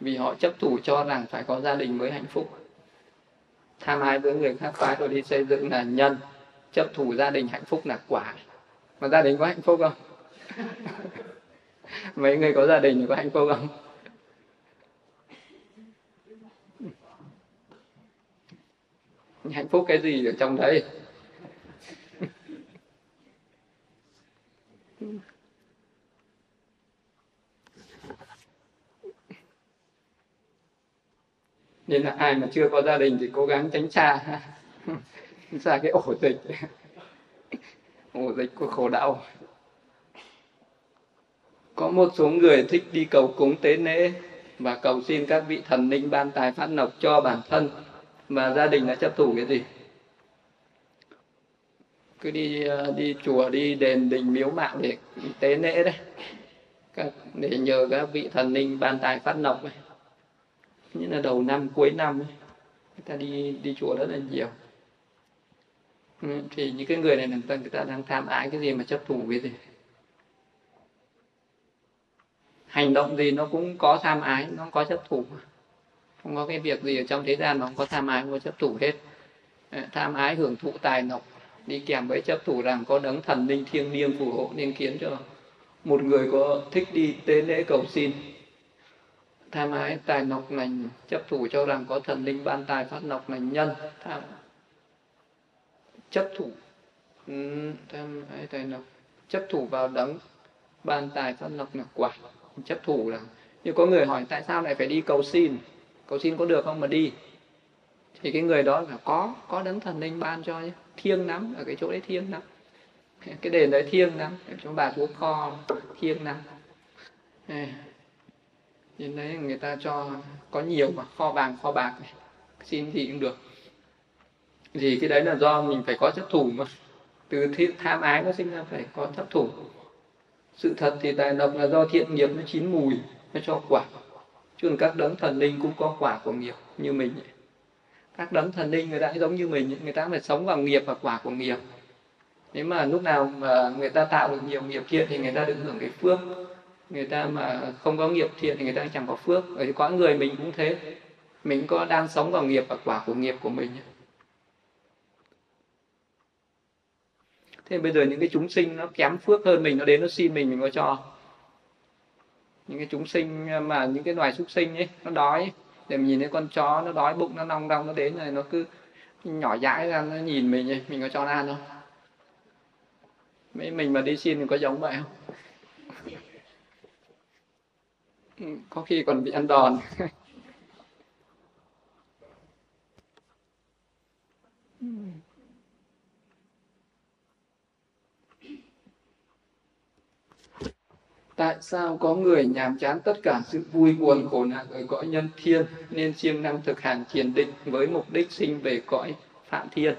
Vì họ chấp thủ cho rằng phải có gia đình mới hạnh phúc. Tham ái với người khác phái rồi đi xây dựng là nhân chấp thủ gia đình hạnh phúc là quả. Mà gia đình có hạnh phúc không mấy người có gia đình thì có hạnh phúc không? Hạnh phúc cái gì ở trong đấy? Nên là ai mà chưa có gia đình thì cố gắng tránh xa. Xa cái ổ dịch. Ổ dịch của khổ đau có một số người thích đi cầu cúng tế lễ và cầu xin các vị thần linh ban tài phát lộc cho bản thân. Và gia đình là chấp thủ cái gì? Cứ đi ờ, đi chùa đi đền đình miếu mạo để tế lễ đấy. Để nhờ các vị thần linh ban tài phát lộc ấy. Như là đầu năm cuối năm ấy, người ta đi đi chùa rất là nhiều. Ừ, thì những cái người này người ta, người ta đang tham ái cái gì mà chấp thủ cái gì? Hành động gì nó cũng có tham ái, nó có chấp thủ không có cái việc gì ở trong thế gian mà không có tham ái, không có chấp thủ hết. Ờ, tham ái hưởng thụ tài lộc đi kèm với chấp thủ rằng có đấng thần linh thiêng liêng phù hộ nên khiến cho một người có thích đi tế lễ cầu xin. Tham ái tài lộc lành chấp thủ cho rằng có thần linh ban tài phát lộc lành nhân. Tham, chấp thủ ừ, tham ái tài lộc chấp thủ vào đấng ban tài phát lộc là quả chấp thủ là. Như có người hỏi tại sao lại phải đi cầu xin? Cầu xin có được không mà đi? Thì cái người đó là có có đấng thần linh ban cho nhé. Thiêng lắm, ở cái chỗ đấy thiêng lắm. Cái đền đấy thiêng lắm chỗ bà chúa kho thiêng lắm. Nhìn đấy người ta cho có nhiều mà, kho vàng, kho bạc này. xin gì cũng được. Thì cái đấy là do mình phải có chấp thủ mà. Từ tham ái nó sinh ra phải có chấp thủ sự thật thì tài lộc là do thiện nghiệp nó chín mùi, nó cho quả. Chứ các đấng thần linh cũng có quả của nghiệp như mình. Các đấng thần linh người ta cũng giống như mình, người ta phải sống vào nghiệp và quả của nghiệp. Nếu mà lúc nào mà người ta tạo được nhiều nghiệp thiện thì người ta được hưởng cái phước. Người ta mà không có nghiệp thiện thì người ta chẳng có phước. Ở có người mình cũng thế. Mình có đang sống vào nghiệp và quả của nghiệp của mình. Thế bây giờ những cái chúng sinh nó kém phước hơn mình nó đến nó xin mình mình có cho những cái chúng sinh mà những cái loài súc sinh ấy nó đói ấy, để mình nhìn thấy con chó nó đói bụng nó nong đong nó đến rồi nó cứ nhỏ dãi ra nó nhìn mình ấy, mình có cho nó ăn không? Mấy mình mà đi xin thì có giống vậy không? Có khi còn bị ăn đòn. Ừ. Tại sao có người nhàm chán tất cả sự vui buồn khổ nạn ở cõi nhân thiên nên siêng năng thực hành thiền định với mục đích sinh về cõi phạm thiên?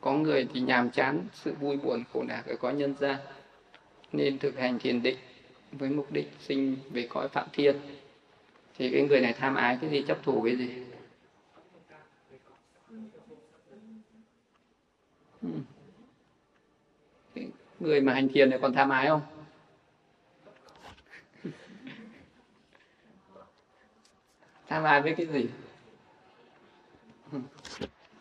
Có người thì nhàm chán sự vui buồn khổ nạn ở cõi nhân gian nên thực hành thiền định với mục đích sinh về cõi phạm thiên. Thì cái người này tham ái cái gì, chấp thủ cái gì? Ừ. Người mà hành thiền này còn tham ái không? Tham ái với cái gì?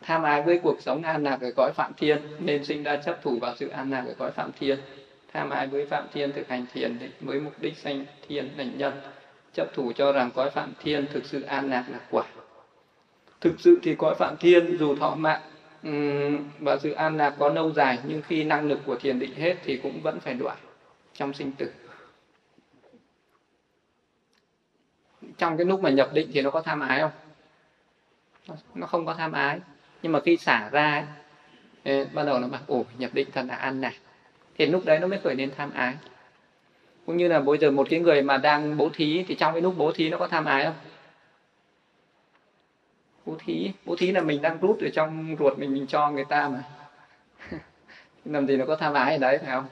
Tham ái với cuộc sống an lạc ở cõi phạm thiên? Nên sinh ra chấp thủ vào sự an lạc ở cõi phạm thiên. Tham ái với phạm thiên thực hành thiền với mục đích sanh thiên thành nhân. Chấp thủ cho rằng cõi phạm thiên thực sự an lạc là quả. Thực sự thì cõi phạm thiên dù thọ mạng và sự an lạc có lâu dài, nhưng khi năng lực của thiền định hết thì cũng vẫn phải đoạn trong sinh tử. Trong cái lúc mà nhập định thì nó có tham ái không? Nó không có tham ái. Nhưng mà khi xả ra ấy, bắt đầu nó bảo ủ nhập định thật là ăn này. Thì lúc đấy nó mới khởi lên tham ái. Cũng như là bây giờ một cái người mà đang bố thí thì trong cái lúc bố thí nó có tham ái không? Bố thí bố thí là mình đang rút ở trong ruột mình mình cho người ta mà. Làm gì nó có tham ái ở đấy phải không?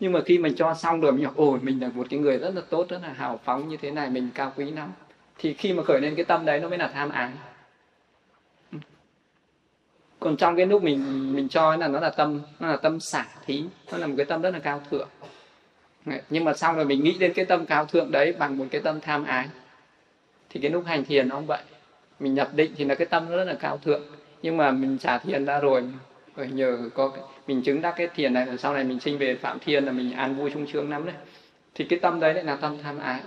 Nhưng mà khi mình cho xong rồi mình hiểu, ôi, mình là một cái người rất là tốt, rất là hào phóng như thế này, mình cao quý lắm. Thì khi mà khởi lên cái tâm đấy nó mới là tham ái. Còn trong cái lúc mình mình cho là nó là tâm, nó là tâm xả thí, nó là một cái tâm rất là cao thượng. Nhưng mà xong rồi mình nghĩ đến cái tâm cao thượng đấy bằng một cái tâm tham ái. Thì cái lúc hành thiền nó cũng vậy. Mình nhập định thì là cái tâm nó rất là cao thượng. Nhưng mà mình xả thiền ra rồi rồi nhờ có mình chứng đắc cái thiền này, rồi sau này mình sinh về phạm thiên là mình an vui sung sướng lắm đấy. Thì cái tâm đấy lại là tâm tham ái.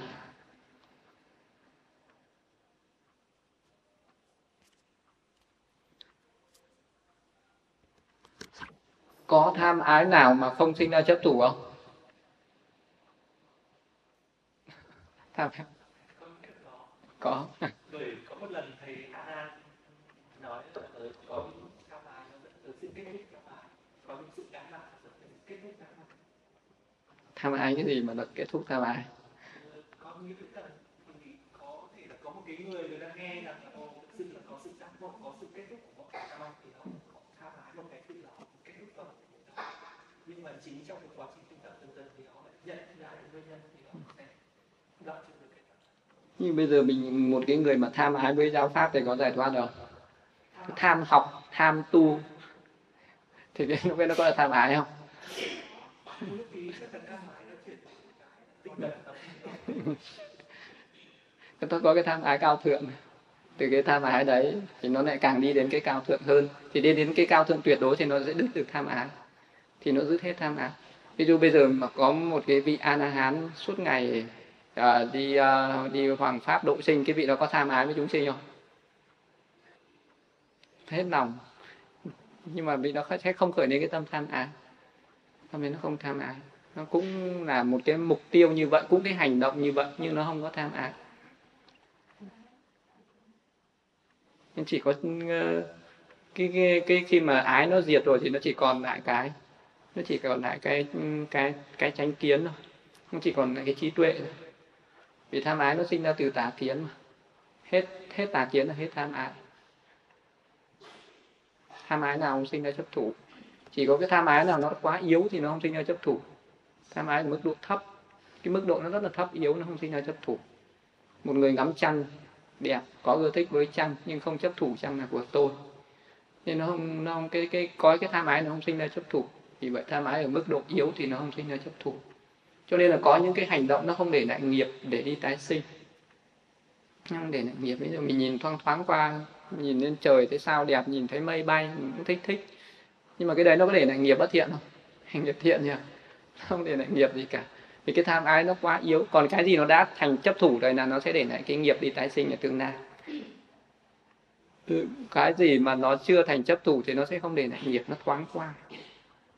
Có tham ái nào mà không sinh ra chấp thủ không? Tham có một lần thầy nói có tham ái cái gì mà được kết thúc tham ái có nghĩa là có thể là có một cái người người ta nghe là sự có sự giác ngộ có sự kết thúc của tham ái thì họ tham ái một cái kết thúc rồi nhưng mà chính trong cái quá trình tu tập dần dần thì họ lại nhận ra nguyên nhân thì họ sẽ đoạn được nhưng bây giờ mình, một cái người mà tham ái với giáo pháp thì có giải thoát được tham học, tham tu. Thì cái nó có là tham ái không? Tôi có cái tham ái cao thượng. Từ cái tham ái đấy thì nó lại càng đi đến cái cao thượng hơn. Thì đi đến cái cao thượng tuyệt đối thì nó sẽ đứt được tham ái. Thì nó dứt hết tham ái. Ví dụ bây giờ mà có một cái vị a la hán suốt ngày uh, đi uh, đi hoàng pháp độ sinh cái vị đó có tham ái với chúng sinh không? Hết lòng. Nhưng mà vị đó sẽ không khởi đến cái tâm tham ái. Tâm nó không tham ái nó cũng là một cái mục tiêu như vậy cũng cái hành động như vậy nhưng nó không có tham ái. Nên chỉ có ờ, cái, cái cái khi mà ái nó diệt rồi thì nó chỉ còn lại cái nó chỉ còn lại cái ừ, cái cái tránh kiến thôi. Nó chỉ còn lại cái trí tuệ thôi. Vì tham ái nó sinh ra từ tà kiến mà. Hết hết tà kiến là hết tham ái. Tham ái nào không sinh ra chấp thủ. Chỉ có cái tham ái nào nó quá yếu thì nó không sinh ra chấp thủ tham ái ở mức độ thấp. Cái mức độ nó rất là thấp, yếu, nó không sinh ra chấp thủ. Một người ngắm trăng, đẹp, có ưa thích với trăng, nhưng không chấp thủ, trăng là của tôi. Nên nó không nó không, cái cái, có cái tham ái nó không sinh ra chấp thủ. Vì vậy tham ái ở mức độ yếu thì nó không sinh ra chấp thủ. Cho nên là có những cái hành động nó không để lại nghiệp để đi tái sinh. Không để lại nghiệp. Ví dụ mình nhìn thoáng thoáng qua, nhìn lên trời thấy sao đẹp, nhìn thấy mây bay, mình cũng thích thích. Nhưng mà cái đấy nó có để lại nghiệp bất thiện không? Hành nghiệp thiện nhỉ? không để lại nghiệp gì cả. Vì cái tham ái nó quá yếu. Còn cái gì nó đã thành chấp thủ rồi là nó sẽ để lại cái nghiệp đi tái sinh ở tương lai. Ừ, cái gì mà nó chưa thành chấp thủ thì nó sẽ không để lại nghiệp. Nó thoáng qua.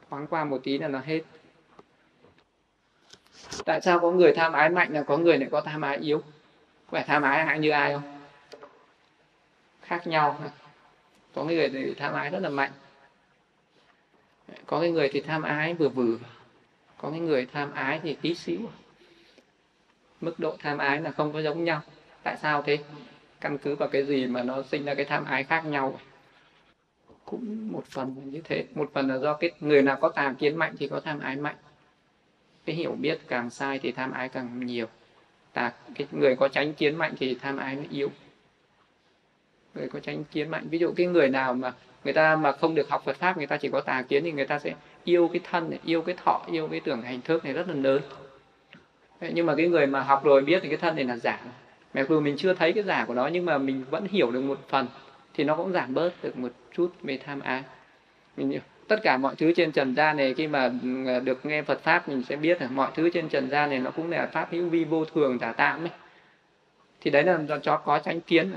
Thoáng qua một tí là nó hết. Tại sao có người tham ái mạnh là có người lại có tham ái yếu? Phải tham ái hạng như ai không? Khác nhau. Có người thì tham ái rất là mạnh. Có cái người thì tham ái vừa vừa có cái người tham ái thì tí xíu. Mức độ tham ái là không có giống nhau. Tại sao thế? Căn cứ vào cái gì mà nó sinh ra cái tham ái khác nhau. Cũng một phần là như thế. Một phần là do cái người nào có tà kiến mạnh thì có tham ái mạnh. Cái hiểu biết càng sai thì tham ái càng nhiều. Tà, cái người có tránh kiến mạnh thì tham ái nó yếu. Người có tránh kiến mạnh, ví dụ cái người nào mà người ta mà không được học Phật pháp, người ta chỉ có tà kiến thì người ta sẽ yêu cái thân này, yêu cái thọ yêu cái tưởng hành thức này rất là lớn. Nhưng mà cái người mà học rồi biết thì cái thân này là giả. Mặc dù mình chưa thấy cái giả của nó nhưng mà mình vẫn hiểu được một phần thì nó cũng giảm bớt được một chút về tham ái. Mình tất cả mọi thứ trên trần gian này khi mà à, được nghe Phật pháp mình sẽ biết là mọi thứ trên trần gian này nó cũng là pháp hữu vi vô thường giả tạm ấy. Thì đấy là cho có tránh kiến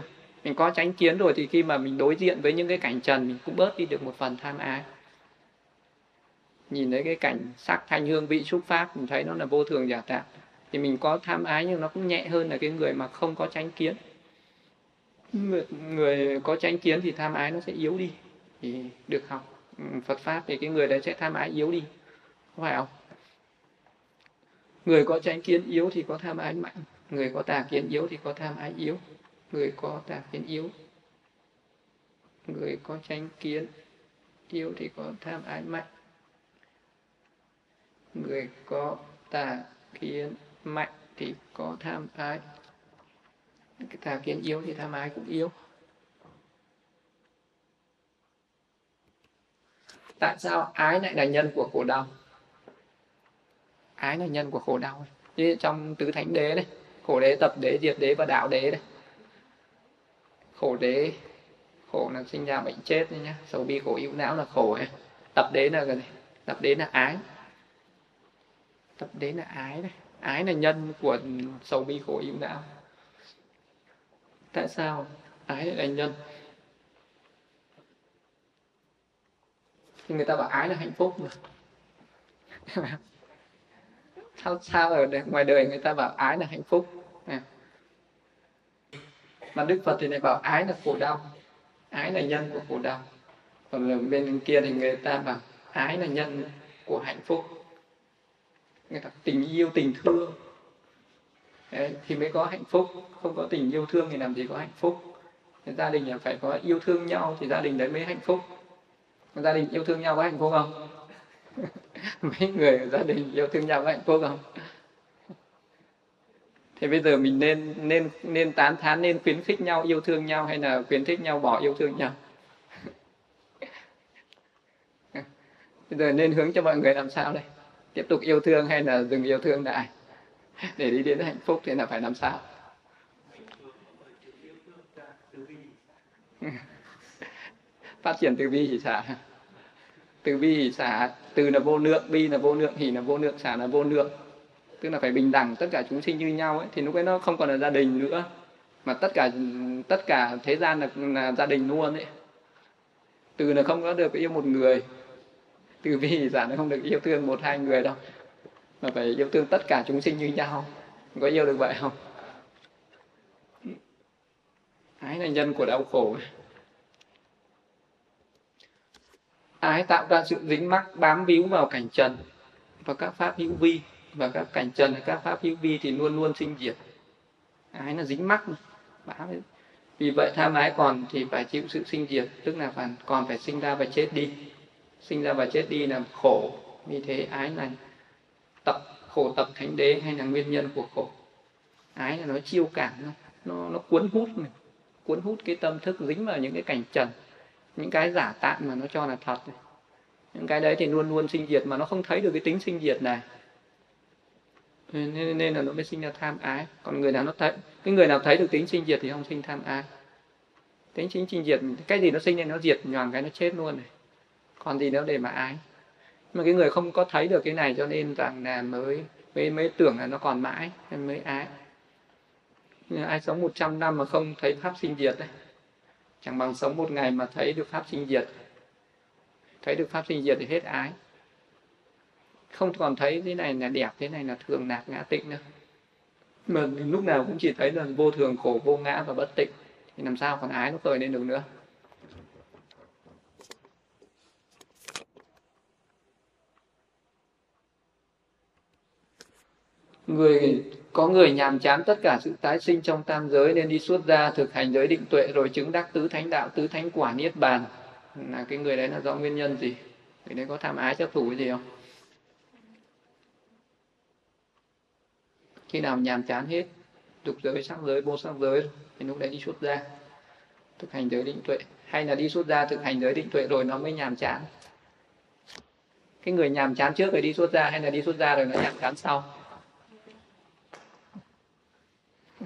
mình có tránh kiến rồi thì khi mà mình đối diện với những cái cảnh trần mình cũng bớt đi được một phần tham ái nhìn thấy cái cảnh sắc thanh hương vị xúc pháp mình thấy nó là vô thường giả tạm thì mình có tham ái nhưng nó cũng nhẹ hơn là cái người mà không có tránh kiến. Người, người có tránh kiến thì tham ái nó sẽ yếu đi. Thì được học Phật pháp thì cái người đấy sẽ tham ái yếu đi. Phải không? Người có tránh kiến yếu thì có tham ái mạnh. Người có tà kiến yếu thì có tham ái yếu. Người có tà kiến yếu người có tránh kiến yếu thì có tham ái mạnh người có tà kiến mạnh thì có tham ái. Cái tà kiến yếu thì tham ái cũng yếu. Tại sao ái lại là nhân của khổ đau? Ái là nhân của khổ đau. Như trong tứ thánh đế này khổ đế tập đế, diệt đế và đạo đế này khổ đế, khổ là sinh ra bệnh chết đấy nhá. Sầu bi khổ ưu não là khổ ấy. tập đế là cái này tập đế là ái tập đế là ái này. Ái là nhân của sầu bi khổ ưu não. Tại sao? Ái lại là nhân. Thì người ta bảo ái là hạnh phúc mà. Sao sao ở ngoài đời người ta bảo ái là hạnh phúc? Mà đức phật thì lại bảo ái là khổ đau. Ái là nhân của khổ đau. Còn bên kia thì người ta bảo ái là nhân của hạnh phúc người ta tình yêu tình thương. Đấy, thì mới có hạnh phúc. Không có tình yêu thương thì làm gì có hạnh phúc. Gia đình là phải có yêu thương nhau thì gia đình đấy mới hạnh phúc. Gia đình yêu thương nhau có hạnh phúc không? Mấy người ở gia đình yêu thương nhau có hạnh phúc không? Thế bây giờ mình nên nên nên tán thán nên khuyến khích nhau yêu thương nhau hay là khuyến khích nhau bỏ yêu thương nhau? Bây giờ nên hướng cho mọi người làm sao đây? Tiếp tục yêu thương hay là dừng yêu thương lại? Để đi đến hạnh phúc thì là phải làm sao? Phát triển từ bi hỷ xả. Từ bi hỷ xả. Từ là vô lượng bi là vô lượng hỷ là vô lượng xả là vô lượng. Tức là phải bình đẳng. Tất cả chúng sinh như nhau ấy thì lúc ấy nó không còn là gia đình nữa. Mà tất cả tất cả thế gian là, là gia đình luôn ấy. Từ là không có được yêu một người từ bi giả nó không được yêu thương một hai người đâu, mà phải yêu thương tất cả chúng sinh như nhau. Có yêu được vậy không? Ái là nhân của đau khổ. Ái tạo ra sự dính mắc, bám víu vào cảnh trần và các pháp hữu vi. Và các cảnh trần các pháp hữu vi thì luôn luôn sinh diệt. Ái là dính mắc bám vì vậy tham ái còn thì phải chịu sự sinh diệt, tức là còn phải sinh ra và chết đi sinh ra và chết đi là khổ. Vì thế ái là tập khổ tập thánh đế hay là nguyên nhân của khổ? Ái là nó chiêu cảm nó nó, nó cuốn hút mình cuốn hút cái tâm thức dính vào những cái cảnh trần những cái giả tạm mà nó cho là thật những cái đấy thì luôn luôn sinh diệt mà nó không thấy được cái tính sinh diệt này. Nên, nên là nó mới sinh ra tham ái. Còn người nào nó thấy cái người nào thấy được tính sinh diệt thì không sinh tham ái. Tính chính sinh diệt cái gì nó sinh nên nó diệt nhòn cái nó chết luôn này còn gì nữa để mà ái. Mà cái người không có thấy được cái này cho nên rằng là mới mới mới tưởng là nó còn mãi nên mới ái. Ai sống 100 năm mà không thấy pháp sinh diệt đấy. Chẳng bằng sống một ngày mà thấy được pháp sinh diệt. Thấy được pháp sinh diệt thì hết ái. Không còn thấy thế này là đẹp, thế này là thường nạc ngã tịnh nữa. Mà lúc nào cũng chỉ thấy là vô thường, khổ, vô ngã và bất tịnh. Thì làm sao còn ái nó khởi lên được nữa? Người có người nhàm chán tất cả sự tái sinh trong tam giới nên đi xuất gia, thực hành giới định tuệ, rồi chứng đắc tứ thánh đạo, tứ thánh quả niết bàn. Là cái người đấy là do nguyên nhân gì? Người đấy có tham ái chấp thủ cái gì không? Khi nào nhàm chán hết dục giới sắc giới, vô sắc giới, thì lúc đấy đi xuất gia, thực hành giới định tuệ. Hay là đi xuất gia, thực hành giới định tuệ rồi nó mới nhàm chán. Cái người nhàm chán trước rồi đi xuất gia hay là đi xuất gia rồi nó nhàm chán sau?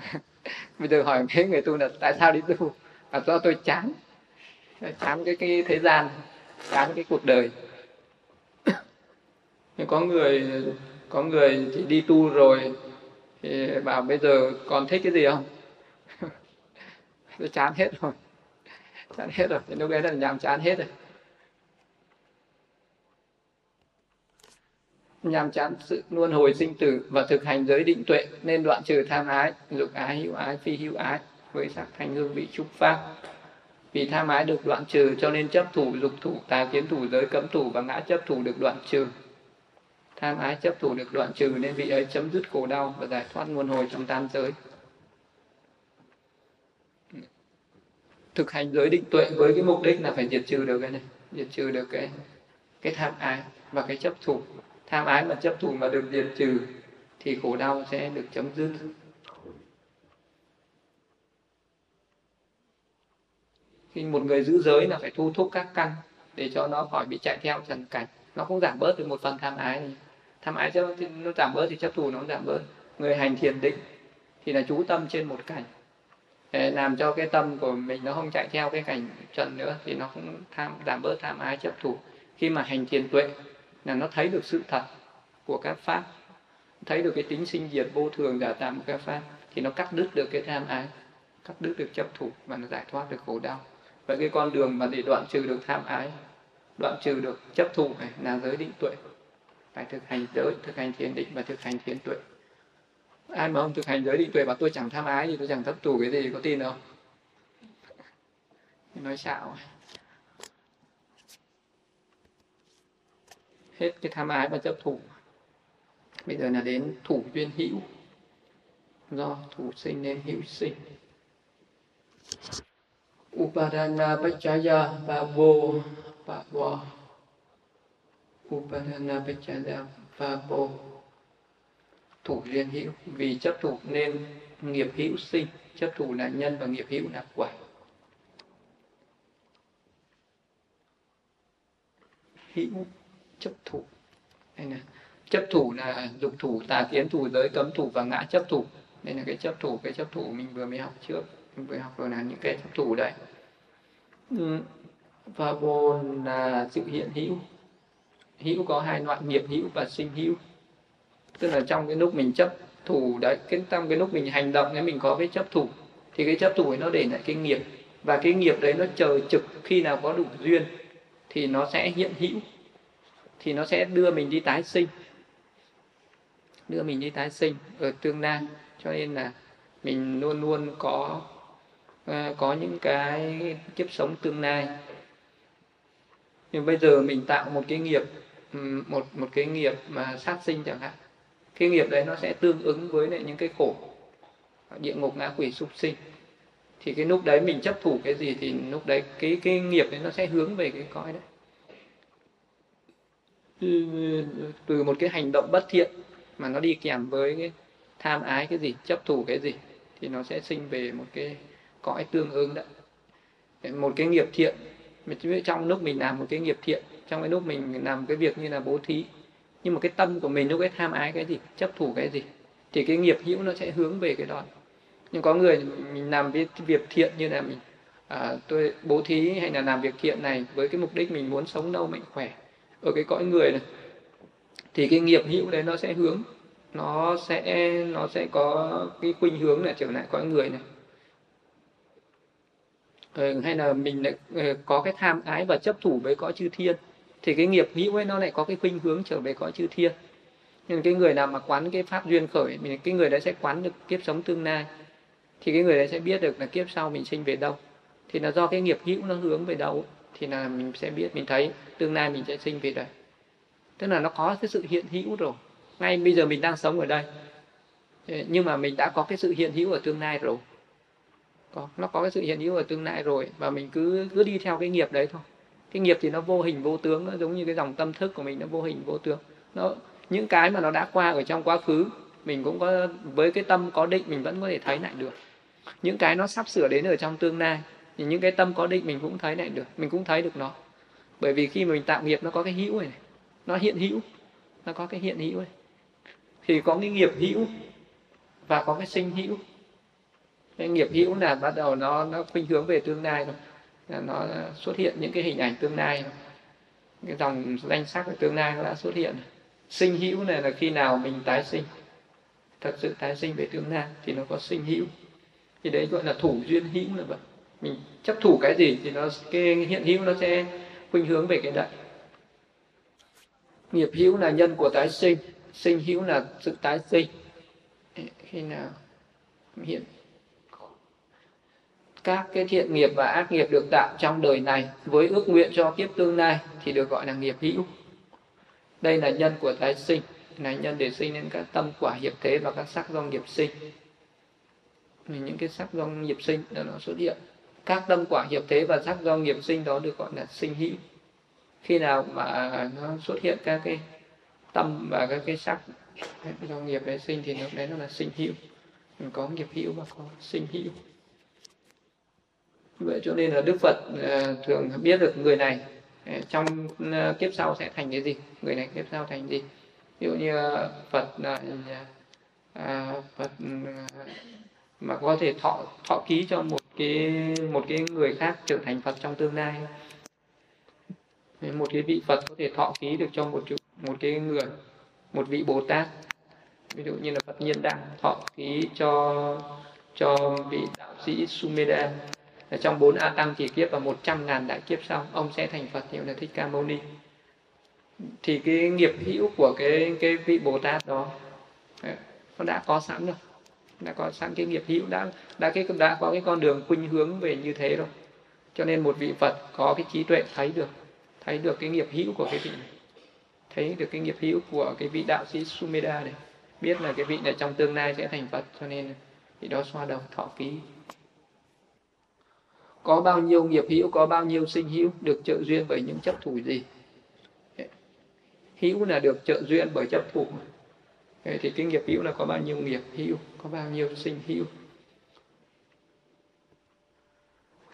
bây giờ hỏi mấy người tu là tại sao đi tu? Là do tôi chán. Chán cái cái thế gian chán cái cuộc đời. Có người có người thì đi tu rồi thì bảo bây giờ còn thích cái gì không? Tôi chán hết rồi. Chán hết rồi. Thì lúc đấy là nhàm chán hết rồi nhàm chán sự luân hồi sinh tử và thực hành giới định tuệ, nên đoạn trừ tham ái, dục ái, hữu ái, phi hữu ái với sắc thành hương vị trúc pháp. Vì tham ái được đoạn trừ cho nên chấp thủ, dục thủ, tà kiến thủ, giới cấm thủ và ngã chấp thủ được đoạn trừ. Tham ái chấp thủ được đoạn trừ nên vị ấy chấm dứt khổ đau và giải thoát luân hồi trong tam giới. Thực hành giới định tuệ với cái mục đích là phải diệt trừ được cái này, diệt trừ được cái cái tham ái và cái chấp thủ tham ái mà chấp thủ mà được diệt trừ, thì khổ đau sẽ được chấm dứt. Khi một người giữ giới là phải thu thúc các căn để cho nó khỏi bị chạy theo trần cảnh. Nó cũng giảm bớt được một phần tham ái này. tham ái cho nó giảm bớt thì chấp thủ nó cũng giảm bớt. Người hành thiền định thì là chú tâm trên một cảnh. Để làm cho cái tâm của mình nó không chạy theo cái cảnh trần nữa thì nó cũng tham giảm bớt tham ái chấp thủ. Khi mà hành thiền tuệ là nó thấy được sự thật của các pháp, thấy được cái tính sinh diệt vô thường giả tạm của các pháp, thì nó cắt đứt được cái tham ái, cắt đứt được chấp thủ và nó giải thoát được khổ đau. Vậy cái con đường mà để đoạn trừ được tham ái, đoạn trừ được chấp thủ này là giới định tuệ. Phải thực hành giới, thực hành thiền định và thực hành thiền tuệ. Ai mà không thực hành giới định tuệ bảo tôi chẳng tham ái gì tôi chẳng thấp thủ cái gì, có tin không? Nói xạo. Hết cái tham ái và chấp thủ. Bây giờ là đến thủ duyên hữu. Do thủ sinh nên hữu sinh. Upadana pachaya babo babo upadana pachaya babo thủ duyên hữu. Vì chấp thủ nên nghiệp hữu sinh. Chấp thủ là nhân và nghiệp hữu là quả. Hữu chấp thủ. Đây là chấp thủ là dục thủ, tà kiến thủ, giới cấm thủ và ngã chấp thủ. Đây là cái chấp thủ, cái chấp thủ mình vừa mới học trước. Vừa học rồi là những cái chấp thủ đấy. Ừ, và vô là sự hiện hữu. Hữu có hai loại, nghiệp hữu và sinh hữu. Tức là trong cái lúc mình chấp thủ đấy, cái trong cái lúc mình hành động ấy, mình có cái chấp thủ. Thì cái chấp thủ ấy nó để lại cái nghiệp. Và cái nghiệp đấy nó chờ trực khi nào có đủ duyên thì nó sẽ hiện hữu thì nó sẽ đưa mình đi tái sinh. Đưa mình đi tái sinh ở tương lai. Cho nên là mình luôn luôn có ờ, có những cái kiếp sống tương lai. Nhưng bây giờ mình tạo một cái nghiệp một một cái nghiệp mà sát sinh chẳng hạn. Cái nghiệp đấy nó sẽ tương ứng với lại những cái khổ, địa ngục ngã quỷ súc sinh. Thì cái lúc đấy mình chấp thủ cái gì thì lúc đấy cái cái nghiệp đấy nó sẽ hướng về cái cõi đấy từ một cái hành động bất thiện mà nó đi kèm với cái tham ái cái gì chấp thủ cái gì thì nó sẽ sinh về một cái cõi tương ứng đấy. Một cái nghiệp thiện. Trong lúc mình làm một cái nghiệp thiện trong cái lúc mình làm cái việc như là bố thí nhưng mà cái tâm của mình lúc cái tham ái cái gì chấp thủ cái gì thì cái nghiệp hữu nó sẽ hướng về cái đó. Nhưng có người mình làm cái việc thiện như là mình à, tôi bố thí hay là làm việc thiện này với cái mục đích mình muốn sống lâu mạnh khỏe ở cái cõi người này thì cái nghiệp hữu đấy nó sẽ hướng nó sẽ nó sẽ có cái khuynh hướng là trở lại cõi người này. Ừ, hay là mình lại ờ, có cái tham ái và chấp thủ với cõi chư thiên thì cái nghiệp hữu ấy nó lại có cái khuynh hướng trở về cõi chư thiên. Nên cái người nào mà quán cái pháp duyên khởi mình cái người đấy sẽ quán được kiếp sống tương lai thì cái người đấy sẽ biết được là kiếp sau mình sinh về đâu. Thì là do cái nghiệp hữu nó hướng về đâu thì là mình sẽ biết, mình thấy tương lai mình sẽ sinh về đây. Tức là nó có cái sự hiện hữu rồi. Ngay bây giờ mình đang sống ở đây. Nhưng mà mình đã có cái sự hiện hữu ở tương lai rồi. Có, nó có cái sự hiện hữu ở tương lai rồi và mình cứ cứ đi theo cái nghiệp đấy thôi. Cái nghiệp thì nó vô hình vô tướng, nó giống như cái dòng tâm thức của mình, nó vô hình vô tướng. Nó, những cái mà nó đã qua ở trong quá khứ, mình cũng có, với cái tâm có định, mình vẫn có thể thấy lại được. Những cái nó sắp sửa đến ở trong tương lai thì những cái tâm có định mình cũng thấy lại được mình cũng thấy được nó. Bởi vì khi mà mình tạo nghiệp nó có cái hữu này, nó hiện hữu nó có cái hiện hữu này. Thì có cái nghiệp hữu và có cái sinh hữu. Cái nghiệp hữu là bắt đầu nó nó khuynh hướng về tương lai rồi. Nó xuất hiện những cái hình ảnh tương lai cái dòng danh sắc của tương lai nó đã xuất hiện sinh hữu này là khi nào mình tái sinh. Thật sự tái sinh về tương lai thì nó có sinh hữu. Thì đấy gọi là thủ duyên hữu là vậy mình chấp thủ cái gì thì nó, cái hiện hữu nó sẽ khuynh hướng về cái đấy. Nghiệp hữu là nhân của tái sinh sinh hữu là sự tái sinh. Khi nào hiện, các cái thiện nghiệp và ác nghiệp được tạo trong đời này với ước nguyện cho kiếp tương lai thì được gọi là nghiệp hữu. Đây là nhân của tái sinh, là nhân để sinh nên các tâm quả hiệp thế và các sắc do nghiệp sinh. Những cái sắc do nghiệp sinh đó nó xuất hiện các tâm quả hiệp thế và sắc do nghiệp sinh đó được gọi là sinh hữu khi nào mà nó xuất hiện các cái tâm và các cái sắc do nghiệp đấy sinh thì lúc đấy nó là sinh hữu. Mình có nghiệp hữu và có sinh hữu. Vậy cho nên là đức phật ờ, thường biết được người này ờ, trong ờ, kiếp sau sẽ thành cái gì người này kiếp sau thành gì. Ví dụ như phật là à, phật mà có thể thọ thọ ký cho một cái, một cái người khác trở thành phật trong tương lai. Một cái vị phật có thể thọ ký được cho một một cái người, một vị bồ tát. Ví dụ như là phật nhiên Đẳng thọ ký cho cho vị đạo sĩ sumeda trong bốn a tăng chỉ kiếp và một trăm ngàn đại kiếp sau, ông sẽ thành phật, hiệu là thích ca mâu ni. Thì cái nghiệp hữu của cái cái vị bồ tát đó, nó đã có sẵn rồi đã có sẵn cái nghiệp hữu, đã đã cái, đã có cái con đường khuynh hướng về như thế rồi. Cho nên một vị phật có cái trí tuệ thấy được thấy được cái nghiệp hữu của cái vị này. Thấy được cái nghiệp hữu của cái vị đạo sĩ Sumeda này. Biết là cái vị này trong tương lai sẽ thành Phật, cho nên vị đó xoa đầu, thọ ký. Có bao nhiêu nghiệp hữu, có bao nhiêu sinh hữu được trợ duyên bởi những chấp thủ gì? Hữu là được trợ duyên bởi chấp thủ thì cái nghiệp hữu là có bao nhiêu nghiệp hữu, có bao nhiêu sinh hữu?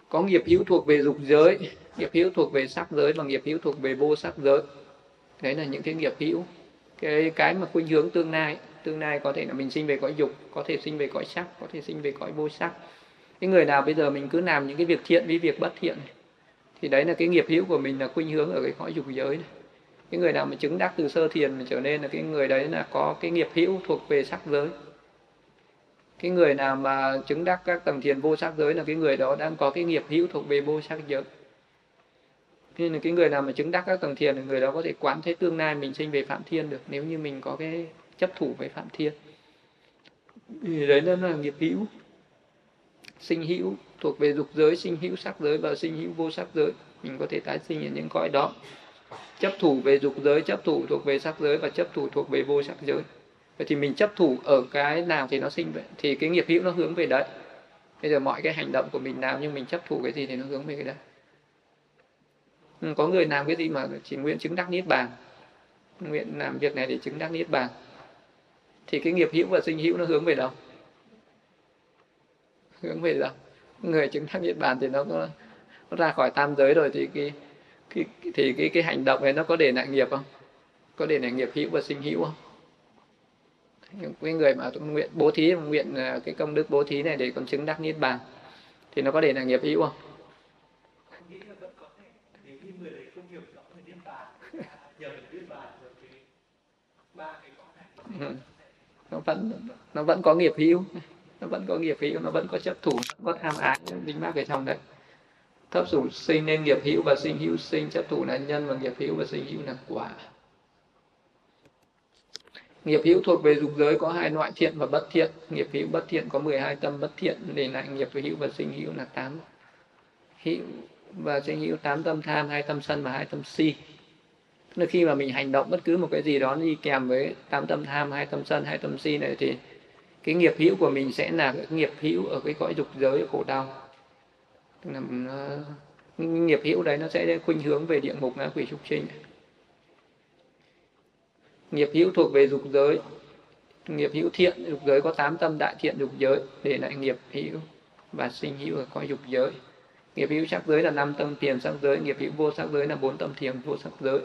Có nghiệp hữu thuộc về dục giới, nghiệp hữu thuộc về sắc giới và nghiệp hữu thuộc về vô sắc giới. Đấy là những cái nghiệp hữu. Cái cái mà khuynh hướng tương lai tương lai có thể là mình sinh về cõi dục, có thể sinh về cõi sắc, có thể sinh về cõi vô sắc. Cái người nào bây giờ mình cứ làm những cái việc thiện với việc bất thiện thì đấy là cái nghiệp hữu của mình là khuynh hướng ở cái cõi dục giới này cái người nào mà chứng đắc từ sơ thiền mà trở nên là cái người đấy là có cái nghiệp hữu thuộc về sắc giới. Cái người nào mà chứng đắc các tầng thiền vô sắc giới là cái người đó đang có cái nghiệp hữu thuộc về vô sắc giới. Nên là cái người nào mà chứng đắc các tầng thiền thì người đó có thể quán thế tương lai mình sinh về phạm thiên được, nếu như mình có cái chấp thủ với phạm thiên. Thì đấy nó là nghiệp hữu, sinh hữu thuộc về dục giới, sinh hữu sắc giới và sinh hữu vô sắc giới. Mình có thể tái sinh ở những cõi đó chấp thủ về dục giới chấp thủ thuộc về sắc giới và chấp thủ thuộc về vô sắc giới. Vậy thì mình chấp thủ ở cái nào thì nó sinh vậy thì cái nghiệp hữu nó hướng về đấy. Bây giờ mọi cái hành động của mình làm nhưng mình chấp thủ cái gì thì nó hướng về cái đấy. Ừ, có người làm cái gì mà chỉ nguyện chứng đắc niết bàn. Nguyện làm việc này để chứng đắc niết bàn. Thì cái nghiệp hữu và sinh hữu nó hướng về đâu? Hướng về đâu? Người chứng đắc niết bàn thì nó nó ra khỏi tam giới rồi thì cái, cái thì cái cái hành động này nó có để lại nghiệp không? Có để lại nghiệp hữu và sinh hữu không? Cái người mà nguyện bố thí nguyện à, cái công đức bố thí này để còn chứng đắc niết bàn thì nó có để là nghiệp hữu không? Ừ. nó vẫn nó vẫn có nghiệp hữu nó vẫn có nghiệp hữu nó vẫn có chấp thủ nó có tham ái dính mắc ở trong đấy thấp sủng sinh nên nghiệp hữu và sinh hữu sinh, chấp thủ là nhân và nghiệp hữu và sinh hữu là quả. Nghiệp hữu thuộc về dục giới có hai loại thiện và bất thiện. Nghiệp hữu bất thiện có 12 tâm bất thiện, để lại nghiệp hữu và sinh hữu là tám. Hữu và sinh hữu tám tâm tham, hai tâm sân và hai tâm si. Là khi mà mình hành động bất cứ một cái gì đó đi kèm với tám tâm tham, hai tâm sân, hai tâm si này thì cái nghiệp hữu của mình sẽ là cái nghiệp hữu ở cái cõi dục giới khổ đau tức là nó, nghiệp hữu đấy nó sẽ khuynh hướng về địa ngục ngã quỷ trúc sinh nghiệp hữu thuộc về dục giới. Nghiệp hữu thiện dục giới có tám tâm đại thiện dục giới để lại nghiệp hữu và sinh hữu ở cõi dục giới. Nghiệp hữu sắc giới là năm tâm tiền sắc giới nghiệp hữu vô sắc giới là bốn tâm thiền vô sắc giới.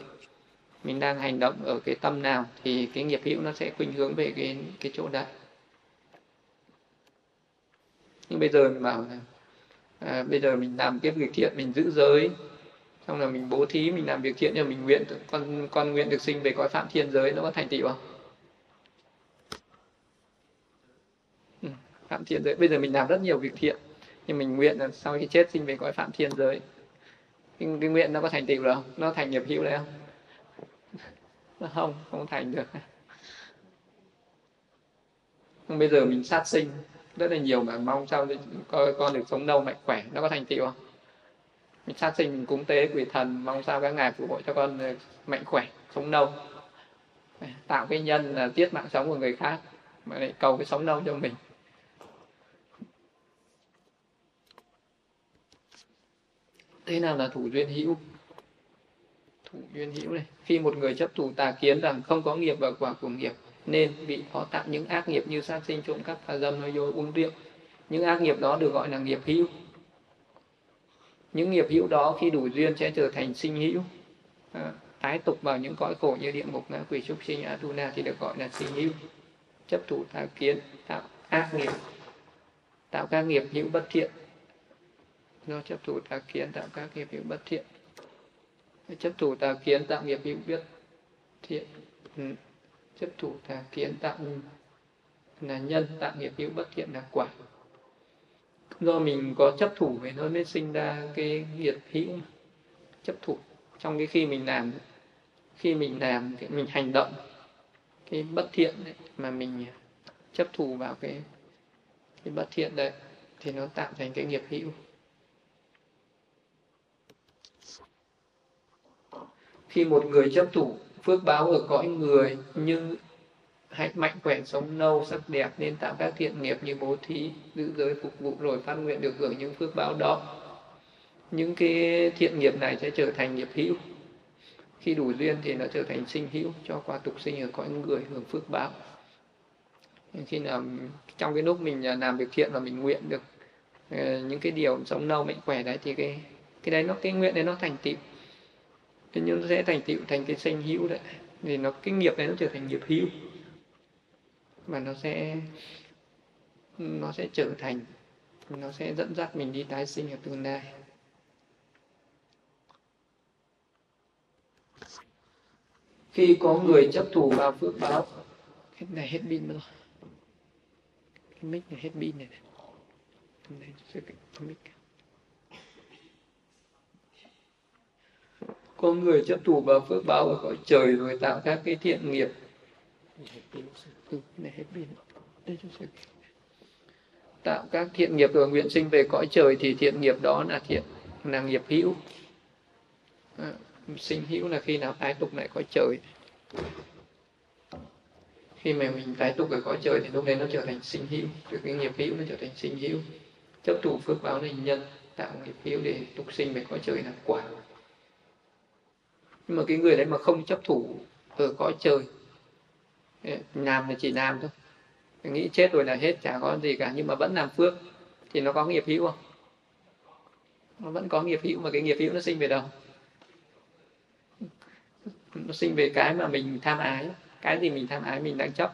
Mình đang hành động ở cái tâm nào thì cái nghiệp hữu nó sẽ khuynh hướng về cái cái chỗ đấy. Nhưng bây giờ mình bảo là à, bây giờ mình làm cái việc thiện mình giữ giới. Xong là mình bố thí mình làm việc thiện cho mình nguyện con con nguyện được sinh về cõi phạm thiên giới nó có thành tựu không? Ừ, phạm thiên giới. Bây giờ mình làm rất nhiều việc thiện nhưng mình nguyện là sau khi chết sinh về cõi phạm thiên giới. Cái, cái nguyện nó có thành tựu không? Nó thành nghiệp hữu đấy không? Nó không không thành được. Bây giờ mình sát sinh rất là nhiều mà mong sao con, con được sống lâu mạnh khỏe. Nó có thành tựu không? Mình sát sinh mình cúng tế quỷ thần mong sao các ngài phù hộ cho con mạnh khỏe sống lâu. Tạo cái nhân là tiết mạng sống của người khác mà lại cầu cái sống lâu cho mình. Thế nào là thủ duyên hữu? Thủ duyên hữu này khi một người chấp thủ tà kiến rằng không có nghiệp và quả của nghiệp nên bị phó tạo những ác nghiệp như sát sinh trộm cắp phá dâm nói dối uống rượu. Những ác nghiệp đó được gọi là nghiệp hữu. Những nghiệp hữu đó khi đủ duyên sẽ trở thành sinh hữu. À, tái tục vào những cõi khổ như địa ngục ngã quỷ súc sinh atuna thì được gọi là sinh hữu. Chấp thủ tà kiến tạo ác nghiệp tạo các nghiệp hữu bất thiện. Do chấp thủ tà kiến tạo các nghiệp hữu bất thiện. Chấp thủ tà kiến tạo nghiệp hữu biết thiện. Ừ chấp thủ tà kiến tạo là nhân tạo nghiệp hữu bất thiện là quả. Do mình có chấp thủ về nó mới sinh ra cái nghiệp hữu chấp thủ. Trong cái khi mình làm khi mình làm thì mình hành động cái bất thiện đấy, mà mình chấp thủ vào cái cái bất thiện đấy thì nó tạo thành cái nghiệp hữu. Khi một người chấp thủ phước báo ở cõi người, như hãy mạnh khỏe sống lâu sắc đẹp nên tạo các thiện nghiệp như bố thí, giữ giới phục vụ, rồi phát nguyện được hưởng những phước báo đó. Những cái thiện nghiệp này sẽ trở thành nghiệp hữu. Khi đủ duyên thì nó trở thành sinh hữu, cho qua tục sinh ở cõi người hưởng phước báo. Khi nào trong cái lúc mình à, làm việc thiện và mình nguyện được ờ, những cái điều sống lâu mạnh khỏe đấy, thì cái cái đấy nó, cái nguyện đấy nó thành tựu thế nhưng nó sẽ thành tựu thành cái sanh hữu đấy. Thì nó cái nghiệp này nó trở thành nghiệp hữu. Và nó sẽ nó sẽ trở thành nó sẽ dẫn dắt mình đi tái sinh ở tương lai. Khi có người chấp thủ vào phước báo cái này hết pin rồi. Cái mic này hết pin này, này. này cái mic. Có người chấp thủ vào phước báo ở cõi trời rồi tạo các cái thiện nghiệp. Tạo các thiện nghiệp rồi nguyện sinh về cõi trời thì thiện nghiệp đó là thiện là nghiệp hữu. À, sinh hữu là khi nào tái tục lại cõi trời. Khi mà mình tái tục ở cõi trời thì lúc đấy nó trở thành sinh hữu. Cái nghiệp hữu nó trở thành sinh hữu. Chấp thủ phước báo là nhân tạo nghiệp hữu để tục sinh về cõi trời là quả nhưng mà cái người đấy mà không chấp thủ ở cõi trời ờ, làm là chỉ làm thôi. Nghĩ chết rồi là hết, chả có gì cả. Nhưng mà vẫn làm phước, thì nó có nghiệp hữu không? Nó vẫn có nghiệp hữu, mà cái nghiệp hữu nó sinh về đâu? Nó sinh về cái mà mình tham ái. Cái gì mình tham ái, mình đang chấp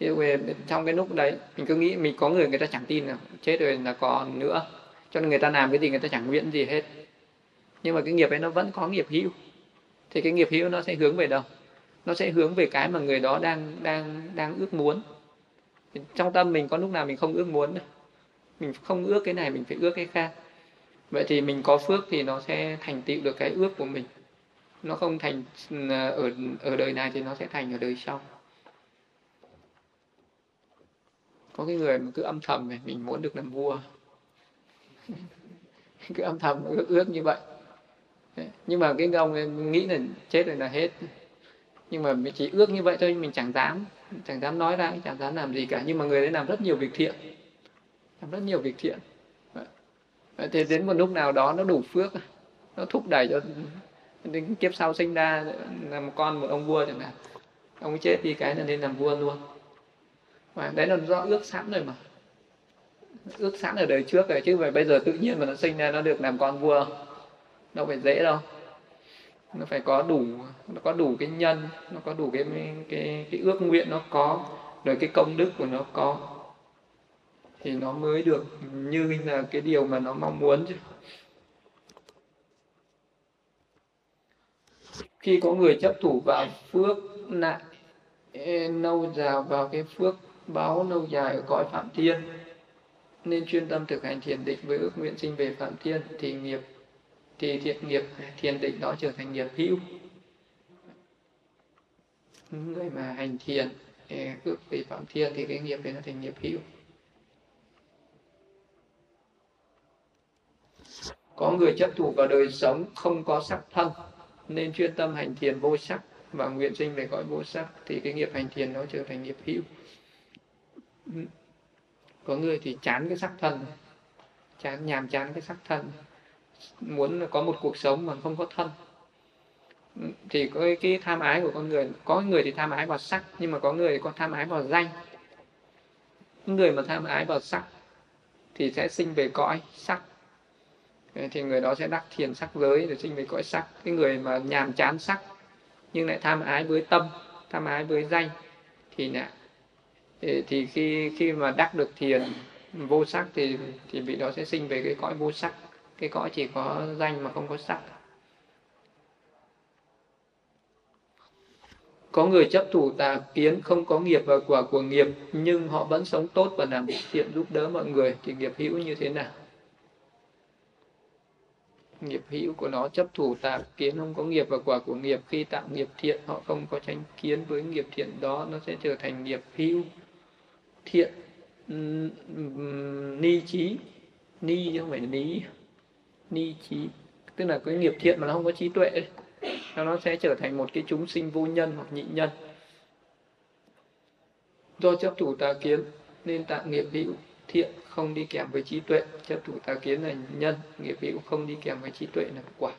về trong cái lúc đấy, mình cứ nghĩ mình có người người ta chẳng tin là chết rồi là còn nữa. Cho nên người ta làm cái gì, người ta chẳng nguyện gì hết. Nhưng mà cái nghiệp ấy nó vẫn có nghiệp hữu thì cái nghiệp hữu nó sẽ hướng về đâu? Nó sẽ hướng về cái mà người đó đang đang đang ước muốn. Trong tâm mình có lúc nào mình không ước muốn đâu. mình không ước cái này, mình phải ước cái khác. Vậy thì mình có phước thì nó sẽ thành tựu được cái ước của mình. Nó không thành ờ, ở ở đời này thì nó sẽ thành ở đời sau. Có cái người mà cứ âm thầm này, mình muốn được làm vua. Cứ âm thầm ước ước như vậy nhưng mà cái ông nghĩ là chết rồi là hết. Nhưng mà mình chỉ ước như vậy thôi, mình chẳng dám. Chẳng dám nói ra, chẳng dám làm gì cả. Nhưng mà người đấy làm rất nhiều việc thiện. Làm rất nhiều việc thiện. Vậy đến một lúc nào đó nó đủ phước, nó thúc đẩy cho đến kiếp sau sinh ra làm con một ông vua chẳng hạn. Ông chết đi cái là nên làm vua luôn. Và đấy là do ước sẵn rồi mà. Ước sẵn ở đời trước rồi, chứ phải bây giờ tự nhiên mà nó sinh ra nó được làm con vua đâu phải dễ đâu. Nó phải có đủ, nó có đủ cái nhân, nó có đủ cái cái cái ước nguyện nó có, rồi cái công đức của nó có. Thì nó mới được như là cái điều mà nó mong muốn chứ. Khi có người chấp thủ vào phước lại lâu e, dài vào cái phước báo lâu dài ở cõi phạm thiên, nên chuyên tâm thực hành thiền định với ước nguyện sinh về phạm thiên, thì nghiệp thì thiện nghiệp thiền định đó trở thành nghiệp hữu. Người mà hành thiền ước về phạm thiền thì cái nghiệp đấy nó thành nghiệp hữu. Có người chấp thủ vào đời sống, không có sắc thân, nên chuyên tâm hành thiền vô sắc và nguyện sinh về cõi vô sắc, thì cái nghiệp hành thiền nó trở thành nghiệp hữu. Có người thì chán cái sắc thân, chán, nhàm chán cái sắc thân muốn có một cuộc sống mà không có thân. Thì có cái tham ái của con người, có người thì tham ái vào sắc, nhưng mà có người có tham ái vào danh. Người mà tham ái vào sắc thì sẽ sinh về cõi sắc. Thì người đó sẽ đắc thiền sắc giới để sinh về cõi sắc. Cái người mà nhàm chán sắc nhưng lại tham ái với tâm, tham ái với danh thì nè thì khi khi mà đắc được thiền vô sắc thì thì vị đó sẽ sinh về cái cõi vô sắc cái cõi chỉ có danh mà không có sắc. Có người chấp thủ tà kiến, không có nghiệp và quả của nghiệp, nhưng họ vẫn sống tốt và làm thiện giúp đỡ mọi người. Thì nghiệp hữu như thế nào? Nghiệp hữu của nó chấp thủ tà kiến, không có nghiệp và quả của nghiệp. Khi tạo nghiệp thiện, họ không có tranh kiến. Với nghiệp thiện đó, nó sẽ trở thành nghiệp hữu, thiện ni trí. Ni chứ không phải ni ni trí, tức là cái nghiệp thiện mà nó không có trí tuệ nó sẽ trở thành một cái chúng sinh vô nhân hoặc nhị nhân. Do chấp thủ tà kiến nên tạo nghiệp hữu thiện không đi kèm với trí tuệ. Chấp thủ tà kiến là nhân, nghiệp hữu không đi kèm với trí tuệ là quả.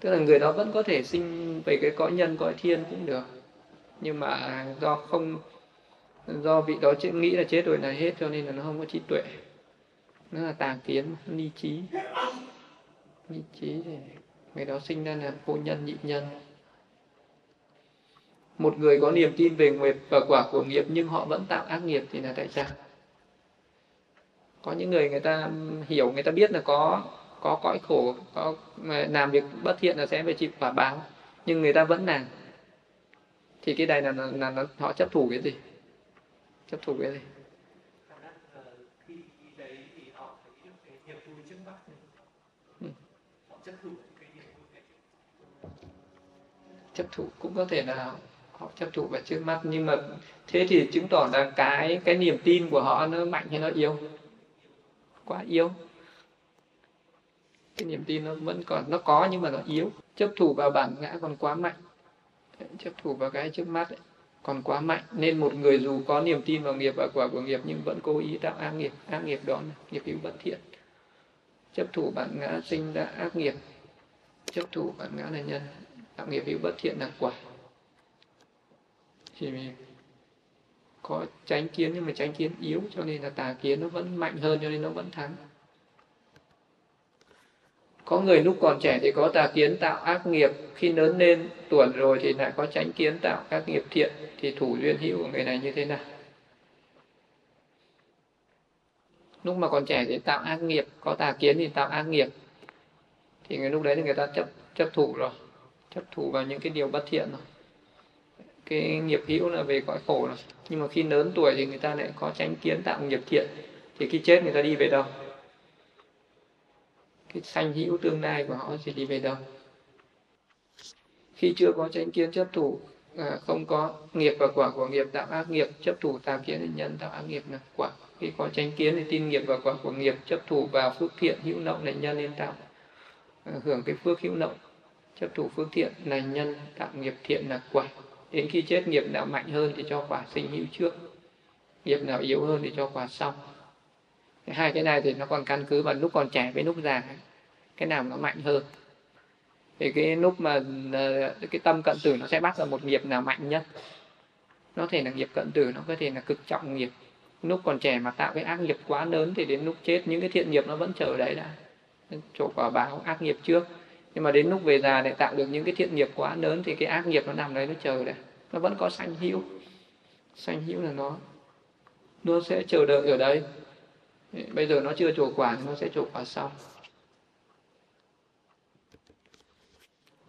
Tức là người đó vẫn có thể sinh về cái cõi nhân, cõi thiên cũng được. Nhưng mà do không, do vị đó nghĩ là chết rồi là hết, cho nên là nó không có trí tuệ. Nó là tà kiến, ni trí ni trí thì người đó sinh ra là vô nhân nhị nhân. Một người có niềm tin về nghiệp và quả của nghiệp nhưng họ vẫn tạo ác nghiệp thì là tại sao có những người người ta hiểu người ta biết là có có cõi khổ có làm việc bất thiện là sẽ phải chịu quả báo nhưng người ta vẫn làm. Thì cái này là, là, là, là họ chấp thủ cái gì? Chấp thủ cái gì? Chấp thụ cũng có thể là họ chấp thụ vào trước mắt nhưng mà thế thì chứng tỏ là cái cái niềm tin của họ nó mạnh hay nó yếu? Quá yếu. Cái niềm tin nó vẫn còn nó có nhưng mà nó yếu. Chấp thủ vào bản ngã còn quá mạnh. Chấp thủ vào cái trước mắt ấy, còn quá mạnh. Nên một người dù có niềm tin vào nghiệp và quả của nghiệp nhưng vẫn cố ý tạo ác nghiệp. Ác nghiệp đó là nghiệp hữu bất thiện chấp thủ bản ngã sinh ra ác nghiệp. Chấp thủ bản ngã là nhân. Tạo nghiệp hữu bất thiện là quả. Thì mình có tránh kiến, nhưng mà tránh kiến yếu, cho nên là tà kiến nó vẫn mạnh hơn, cho nên nó vẫn thắng. Có người lúc còn trẻ thì có tà kiến tạo ác nghiệp. Khi lớn lên tuổi rồi thì lại có tránh kiến tạo các nghiệp thiện, thì thủ duyên hữu của người này như thế nào? Lúc mà còn trẻ thì tạo ác nghiệp, có tà kiến thì tạo ác nghiệp. Thì người lúc đấy thì người ta chấp chấp thủ rồi. Chấp thủ vào những cái điều bất thiện rồi. Cái nghiệp hữu là về cõi khổ rồi. Nhưng mà khi lớn tuổi thì người ta lại có tránh kiến tạo nghiệp thiện. Thì khi chết người ta đi về đâu? Cái sanh hữu tương lai của họ thì đi về đâu? Khi chưa có tránh kiến chấp thủ à, không có nghiệp và quả của nghiệp, tạo ác nghiệp, chấp thủ tà kiến nhân tạo ác nghiệp là quả khi có tránh kiến thì tin nghiệp và quả của nghiệp chấp thủ vào phước thiện hữu nộng là nhân nên tạo. À, hưởng cái phước hữu nộng, chấp thủ phước thiện là nhân tạo nghiệp thiện là quả. Đến khi chết, nghiệp nào mạnh hơn thì cho quả sinh hữu trước, nghiệp nào yếu hơn thì cho quả sau hai cái này thì nó còn căn cứ vào lúc còn trẻ với lúc già. Cái nào nó mạnh hơn? Thì cái lúc mà à, cái tâm cận tử nó sẽ bắt vào một nghiệp nào mạnh nhất. Nó thể là nghiệp cận tử, nó có thể là cực trọng nghiệp lúc còn trẻ mà tạo cái ác nghiệp quá lớn thì đến lúc chết, những cái thiện nghiệp nó vẫn chờ đấy đã. Chỗ quả báo ác nghiệp trước. Nhưng mà đến lúc về già để tạo được những cái thiện nghiệp quá lớn thì cái ác nghiệp nó nằm đấy, nó chờ đấy. Nó vẫn có sanh hữu. Sanh hữu là nó nó sẽ chờ đợi ở đây bây giờ nó chưa trổ quả thì nó sẽ trổ quả sau.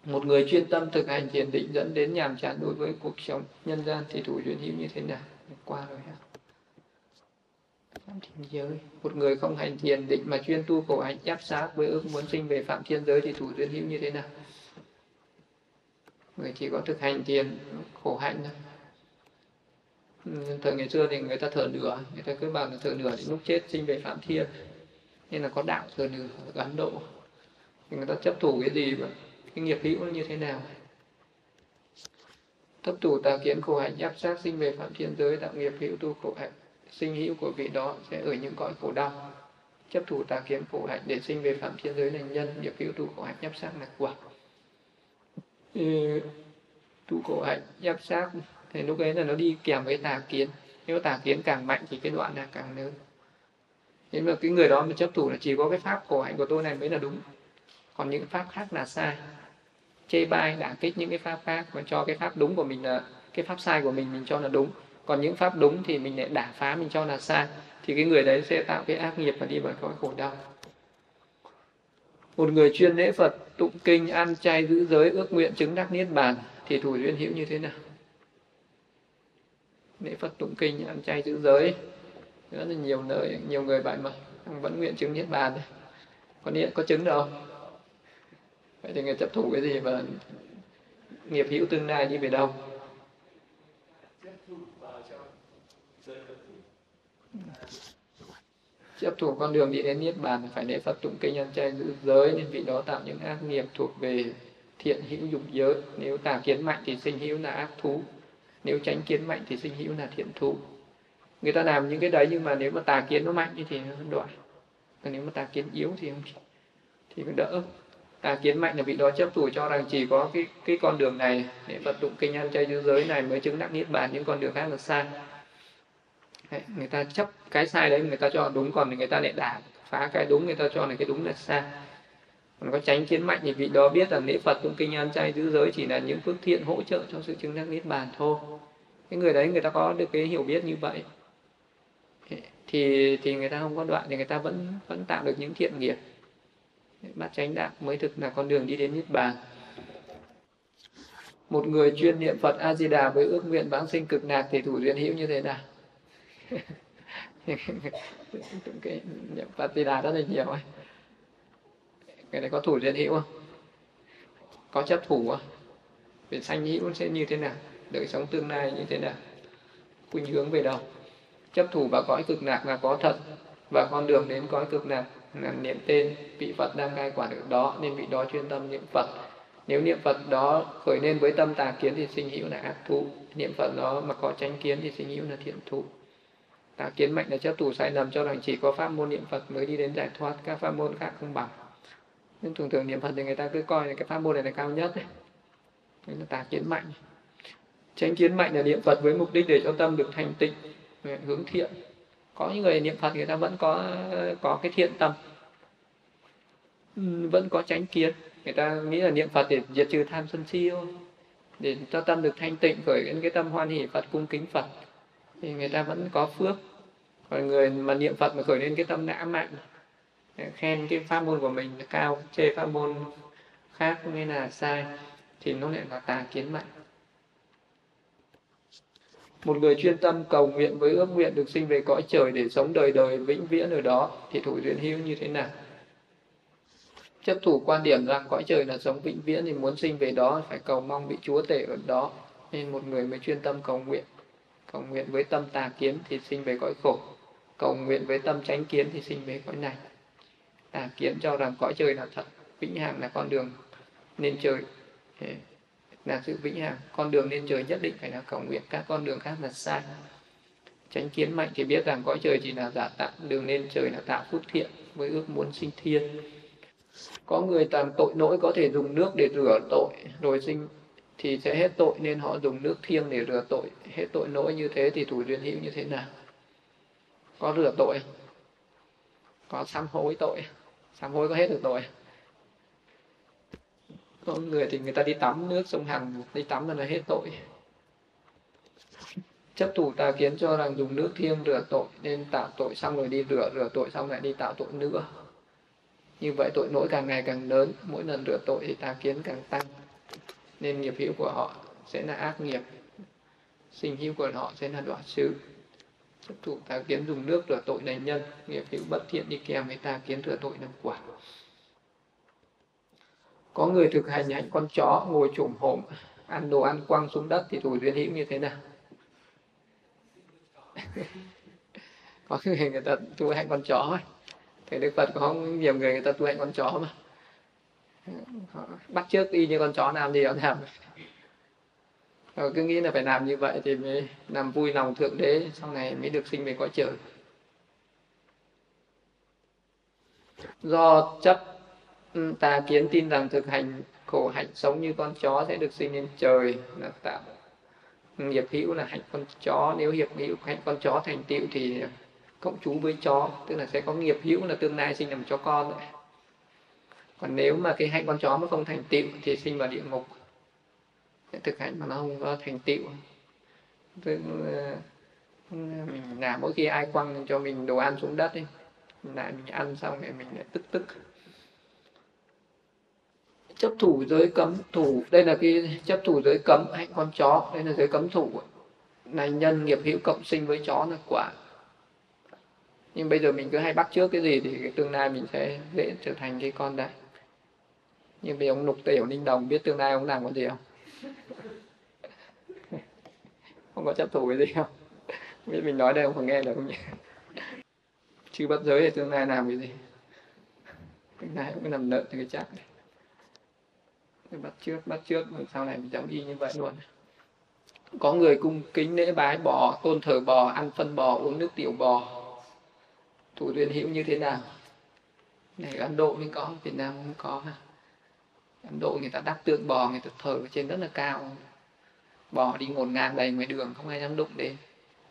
Một người chuyên tâm thực hành thiền định dẫn đến nhàm chán đối với cuộc sống, nhân gian thì thủ duyên hữu như thế nào? Qua rồi ha phạm thiên giới. Một người không hành thiền định mà chuyên tu khổ hạnh ép sát với ước muốn sinh về phạm thiên giới thì thủ duyên hữu như thế nào? Người chỉ có thực hành thiền khổ hạnh thôi. Thời ngày xưa thì người ta thờ nửa, người ta cứ bảo là thờ nửa thì lúc chết sinh về phạm thiên. Nên là có đạo thờ nửa ở ấn độ. Thì người ta chấp thủ cái gì mà, cái nghiệp hữu như thế nào? Thấp thủ tà kiến khổ hạnh áp sát sinh về phạm thiên giới tạo nghiệp hữu tu khổ hạnh sinh hữu của vị đó sẽ ở những cõi khổ đau. Chấp thủ tà kiến khổ hạnh để sinh về phạm thiên giới là nhân, nghiệp hữu tu khổ hạnh nhấp sắc là quả. Tu khổ hạnh nhấp sắc thì lúc ấy là nó đi kèm với tà kiến. Nếu tà kiến càng mạnh thì cái đoạn là càng lớn. Nhưng mà cái người đó mà chấp thủ là chỉ có cái pháp khổ hạnh của tôi này mới là đúng. Còn những pháp khác là sai. Chê bai, đả kích những cái pháp khác và cho cái pháp đúng của mình là, cái pháp sai của mình mình cho là đúng còn những pháp đúng thì mình lại đả phá, mình cho là sai. Thì cái người đấy sẽ tạo cái ác nghiệp và đi vào cõi khổ đau. Một người chuyên lễ phật, tụng kinh, ăn chay, giữ giới, ước nguyện, chứng đắc niết bàn, thì thủ duyên hữu như thế nào? Lễ phật tụng kinh, ăn chay, giữ giới. Rất là nhiều nơi, nhiều người vậy mà vẫn nguyện chứng niết bàn đấy. Có niệm, có chứng đâu. Vậy thì người chấp thủ cái gì và nghiệp hữu tương lai đi về đâu? Chấp thủ con đường đi đến niết bàn phải lễ phật tụng kinh ăn chay giữ giới, nên vị đó tạo những ác nghiệp thuộc về thiện hữu dục giới. Nếu tà kiến mạnh thì sinh hữu là ác thú, nếu tránh kiến mạnh thì sinh hữu là thiện thú. Người ta làm những cái đấy nhưng mà nếu mà tà kiến nó mạnh thì nó đoạn, còn nếu mà tà kiến yếu thì không thì nó đỡ à, kiến mạnh là vị đó chấp thủ cho rằng chỉ có cái cái con đường này để Phật tụng kinh ăn chay giữ giới này mới chứng đắc niết bàn những con đường khác là sai. Đấy, người ta chấp cái sai đấy người ta cho đúng còn người ta lại đả phá cái đúng người ta cho là cái đúng là sai. Còn có tránh kiến mạnh thì vị đó biết rằng lễ Phật tụng kinh ăn chay giữ giới chỉ là những phước thiện hỗ trợ cho sự chứng đắc niết bàn thôi. Cái người đấy người ta có được cái hiểu biết như vậy. Thì thì người ta không có đoạn thì người ta vẫn vẫn tạo được những thiện nghiệp bát chánh đạo mới thực là con đường đi đến niết bàn. Một người chuyên niệm Phật A Di Đà với ước nguyện vãng sinh cực lạc thì thủ duyên hữu như thế nào? Cái niệm Phật Di Đà rất là nhiều ấy. Cái này có thủ duyên hữu không? Có chấp thủ không? Về sanh hữu sẽ như thế nào? Đời sống tương lai như thế nào? Khuynh hướng về đâu? Chấp thủ vào cõi cực lạc là có thật và con đường đến cõi cực lạc niệm tên vị Phật đang cai quản ở đó, nên vị đó chuyên tâm niệm Phật. Nếu niệm Phật đó khởi lên với tâm tà kiến thì sinh hữu là ác thụ niệm Phật đó mà có tranh kiến thì sinh hữu là thiện thụ tà kiến mạnh là chấp thủ sai lầm cho rằng chỉ có pháp môn niệm Phật mới đi đến giải thoát, các pháp môn khác không bằng. Nhưng thường thường niệm Phật thì người ta cứ coi là cái pháp môn này là cao nhất đấy đấy là tà kiến mạnh. Tranh kiến mạnh là niệm Phật với mục đích để cho tâm được thành tịnh, hướng thiện có những người niệm Phật, người ta vẫn có có cái thiện tâm. Ừ, vẫn có tránh kiến. Người ta nghĩ là niệm Phật để diệt trừ tham sân si thôi. Để cho tâm được thanh tịnh, khởi đến cái tâm hoan hỷ Phật, cung kính Phật. Thì người ta vẫn có phước. Còn người mà niệm Phật mà khởi lên cái tâm ngã mạn khen cái pháp môn của mình là cao, chê pháp môn khác nên là sai, thì nó lại là tà kiến mạnh một người chuyên tâm cầu nguyện với ước nguyện được sinh về cõi trời để sống đời đời vĩnh viễn ở đó, thì thủ duyên hữu như thế nào? Chấp thủ quan điểm rằng cõi trời là sống vĩnh viễn thì muốn sinh về đó phải cầu mong bị chúa tể ở đó, nên một người mới chuyên tâm cầu nguyện. Cầu nguyện với tâm tà kiến thì sinh về cõi khổ. Cầu nguyện với tâm tránh kiến thì sinh về cõi này. Tà kiến cho rằng cõi trời là thật, vĩnh hằng là con đường nên trời là sự vĩnh hằng, con đường lên trời nhất định phải là cầu nguyện. Các con đường khác là sai. Tránh kiến mạnh thì biết rằng cõi trời chỉ là giả tạm đường lên trời là tạo phước thiện với ước muốn sinh thiên. Có người làm tội lỗi có thể dùng nước để rửa tội, rồi sinh thì sẽ hết tội nên họ dùng nước thiêng để rửa tội. Hết tội lỗi như thế thì thủ duyên hữu như thế nào? Có rửa tội có sám hối tội sám hối có hết được tội có người thì người ta đi tắm nước sông hằng, đi tắm là hết tội. Chấp thủ tà kiến cho rằng dùng nước thiêng rửa tội, nên tạo tội xong rồi đi rửa rửa tội xong lại đi tạo tội nữa. Như vậy tội lỗi càng ngày càng lớn, mỗi lần rửa tội thì tà kiến càng tăng, nên nghiệp hữu của họ sẽ là ác nghiệp, sinh hữu của họ sẽ là đọa xứ chấp thủ tà kiến dùng nước rửa tội này nhân, nghiệp hữu bất thiện đi kèm với tà kiến rửa tội làm quả có người thực hành hạnh con chó, ngồi trùm hổm, ăn đồ ăn quăng xuống đất thì thủ duyên hữu như thế nào? Có người người ta tu hạnh con chó ấy. Thì đức phật có nhiều người người ta tu hạnh con chó mà. Họ bắt trước y như con chó làm gì họ làm. Rồi cứ nghĩ là phải làm như vậy thì mới làm vui lòng thượng đế, sau này mới được sinh về cõi trời. Do chấp ta kiến tin rằng thực hành khổ hạnh sống như con chó sẽ được sinh lên trời là tạo nghiệp hữu là hạnh con chó. Nếu hiệp hữu, hạnh con chó thành tựu thì cộng chú với chó, tức là sẽ có nghiệp hữu là tương lai sinh làm chó con đấy còn nếu mà cái hạnh con chó mà không thành tựu thì sinh vào địa ngục. Thực hành mà nó không có thành tựu. Tức là mình làm mỗi khi ai quăng cho mình đồ ăn xuống đất ấy, lại mình ăn xong rồi mình lại tức tức chấp thủ giới cấm thủ. Đây là cái chấp thủ giới cấm hạnh con chó. Đây là giới cấm thủ. Này nhân nghiệp hữu cộng sinh với chó là quả. Nhưng bây giờ mình cứ hay bắt trước cái gì thì cái tương lai mình sẽ dễ trở thành cái con đấy. Nhưng vì ông lục tiểu ninh đồng biết tương lai ông làm con gì không? Không có chấp thủ cái gì không? Biết mình nói đây ông có nghe được không nhỉ? Chứ bắt giới thì tương lai làm cái gì? Tương lai cũng làm nợ cho cái chắc này bắt trước bắt trước rồi sau này mình giống y như vậy luôn. Có người cung kính lễ bái bò, tôn thờ bò, ăn phân bò, uống nước tiểu bò. Thủ duyên hữu như thế nào? Này, ấn độ mới có, việt nam không có. Ha ấn độ người ta đắp tượng bò, người ta thờ trên rất là cao. Bò đi ngổn ngang đầy ngoài đường, không ai dám đụng đến.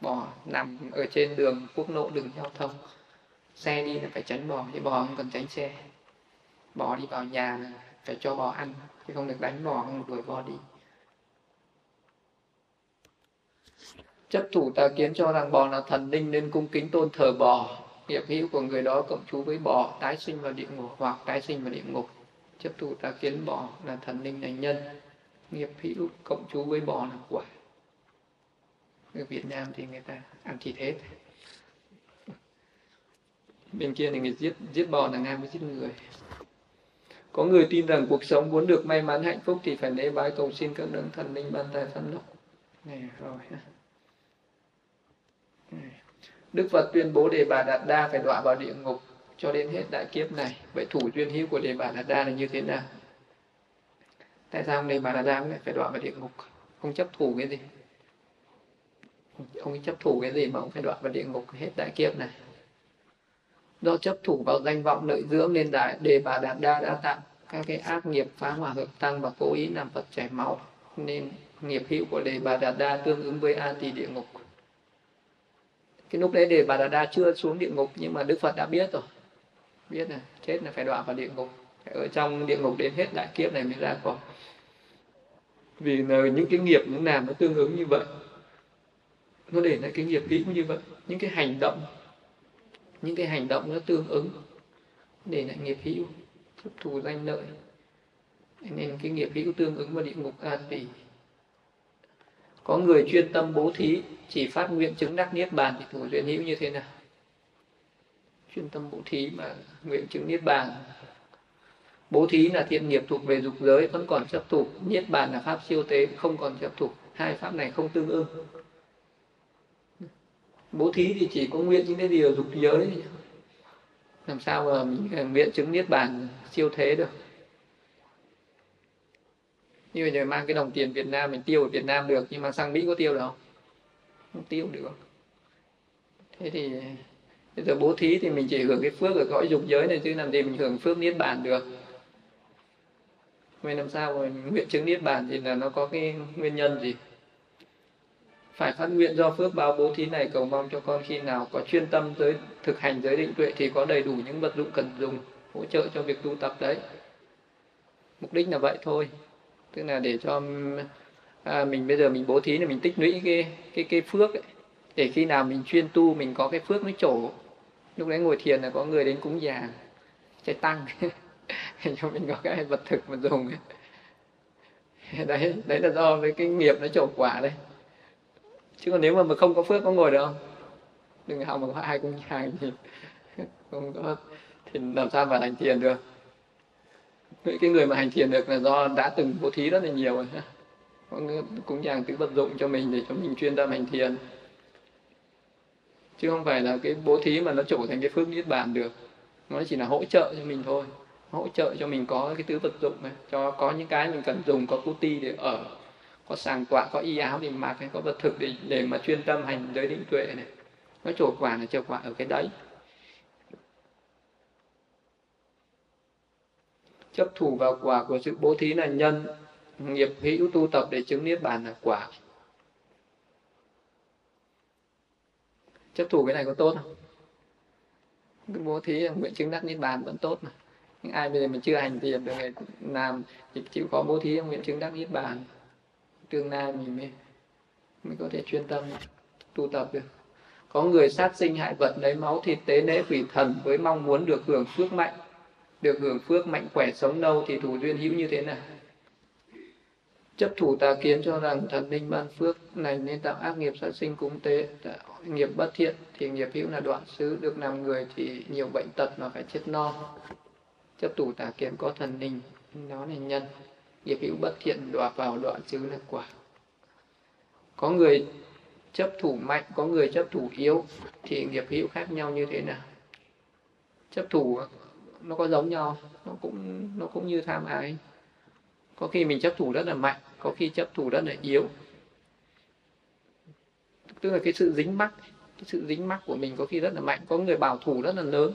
Bò nằm ở trên đường quốc lộ đường giao thông. Xe đi là phải tránh bò, chứ bò không cần tránh xe. Bò đi vào nhà là phải cho bò ăn chứ không được đánh bỏ không được đuổi bò đi. Chấp thủ tà kiến cho rằng bò là thần linh nên cung kính tôn thờ bò. Nghiệp hữu của người đó cộng chú với bò, tái sinh vào địa ngục hoặc tái sinh vào địa ngục. Chấp thủ tà kiến bò là thần linh là nhân, nghiệp hữu cộng chú với bò là quả. Ở Việt Nam thì người ta ăn thịt hết. Bên kia thì người giết giết bò là ngang với giết người có người tin rằng cuộc sống muốn được may mắn hạnh phúc thì phải lễ bái cầu xin các đấng thần linh ban tài phát lộc này rồi Đức Phật tuyên bố Đề Bà Đạt Đa phải đọa vào địa ngục cho đến hết đại kiếp này. Vậy thủ duyên hữu của Đề Bà Đạt Đa là như thế nào? Tại sao Đề Bà Đạt Đa lại phải đọa vào địa ngục? Ông chấp thủ cái gì? Ông chấp thủ cái gì mà ông phải đọa vào địa ngục hết đại kiếp này? Do chấp thủ vào danh vọng lợi dưỡng nên đại Đề Bà Đạt Đa đã tạo các cái ác nghiệp phá hòa hợp tăng và cố ý làm Phật chảy máu. Nên nghiệp hữu của Đề Bà Đạt Đa tương ứng với a tỳ địa ngục. Cái lúc đấy đề bà đạt đa chưa xuống địa ngục, nhưng mà đức phật đã biết rồi. Biết là chết là phải đọa vào địa ngục. Phải ở trong địa ngục đến hết đại kiếp này mới ra khỏi. Vì là những cái nghiệp những làm nó tương ứng như vậy. Nó để lại cái nghiệp hữu như vậy. Những cái hành động những cái hành động nó tương ứng để lại nghiệp hữu thù danh lợi. Nên cái nghiệp hữu tương ứng vào địa ngục an tỳ. Có người chuyên tâm bố thí, chỉ phát nguyện chứng đắc niết bàn thì thủ duyên hữu như thế nào? Chuyên tâm bố thí mà nguyện chứng niết bàn. Bố thí là thiện nghiệp thuộc về dục giới, vẫn còn chấp thủ. Niết bàn là pháp siêu tế, không còn chấp thủ. Hai pháp này không tương ưng bố thí thì chỉ có nguyện những cái điều dục giới làm sao mà mình à, nguyện chứng niết bàn siêu thế được. Như vậy mang cái đồng tiền Việt Nam, mình tiêu ở Việt Nam được, nhưng mà sang Mỹ có tiêu được không? Không tiêu được. Thế thì, bây giờ bố thí thì mình chỉ hưởng cái phước ở cõi dục giới này, chứ làm gì mình hưởng phước niết bàn được. Vậy làm sao mà nguyện chứng niết bàn thì là nó có cái nguyên nhân gì? Phải phát nguyện do phước báo bố thí này cầu mong cho con khi nào có chuyên tâm tới thực hành giới định tuệ thì có đầy đủ những vật dụng cần dùng hỗ trợ cho việc tu tập đấy mục đích là vậy thôi tức là để cho à, mình bây giờ mình bố thí là mình tích lũy cái cái cái phước ấy. để khi nào mình chuyên tu mình có cái phước nó trổ lúc đấy ngồi thiền là có người đến cúng già chạy tăng cho mình có cái vật thực mà dùng ấy. đấy đấy là do với cái nghiệp nó trổ quả đây chứ còn nếu mà mà không có phước có ngồi được không? Đừng hòng mà có ai cũng nhà thì không có thì làm sao mà hành thiền được? Những cái người mà hành thiền được là do đã từng bố thí rất là nhiều rồi. Cũng dàng tứ vật dụng cho mình để cho mình chuyên tâm hành thiền. Chứ không phải là cái bố thí mà nó trở thành cái phước niết bàn được. Nó chỉ là hỗ trợ cho mình thôi. Hỗ trợ cho mình có cái tứ vật dụng này, cho có những cái mình cần dùng, có ti để ở có sàng tọa, có y áo để mặc hay có vật thực để để mà chuyên tâm hành giới định tuệ này. Nó trổ quả là trổ quả ở cái đấy. Chấp thủ vào quả của sự bố thí là nhân, nghiệp hữu tu tập để chứng niết bàn là quả. Chấp thủ cái này có tốt không? Cái bố thí, nguyện chứng đắc niết bàn vẫn tốt mà. Nhưng ai bây giờ mình chưa hành thiền được làm thì chịu khó bố thí, nguyện chứng đắc niết bàn tương lai mình mới mới có thể chuyên tâm tu tập được. Có người sát sinh hại vật lấy máu thịt tế lễ quỷ thần với mong muốn được hưởng phước mạnh, được hưởng phước mạnh khỏe sống lâu thì thủ duyên hữu như thế nào? Chấp thủ tà kiến cho rằng thần linh ban phước này nên tạo ác nghiệp sát sinh cúng tế, tạo nghiệp bất thiện thì nghiệp hữu là đoạn xứ, được làm người thì nhiều bệnh tật mà phải chết non chấp thủ tà kiến có thần linh, nó là nhân nghiệp hữu bất thiện đọa vào đoạn chứ là quả. Có người chấp thủ mạnh, có người chấp thủ yếu, thì nghiệp hữu khác nhau như thế nào? Chấp thủ nó có giống nhau, nó cũng nó cũng như tham ái. Có khi mình chấp thủ rất là mạnh, có khi chấp thủ rất là yếu. Tức là cái sự dính mắc, cái sự dính mắc của mình có khi rất là mạnh, có người bảo thủ rất là lớn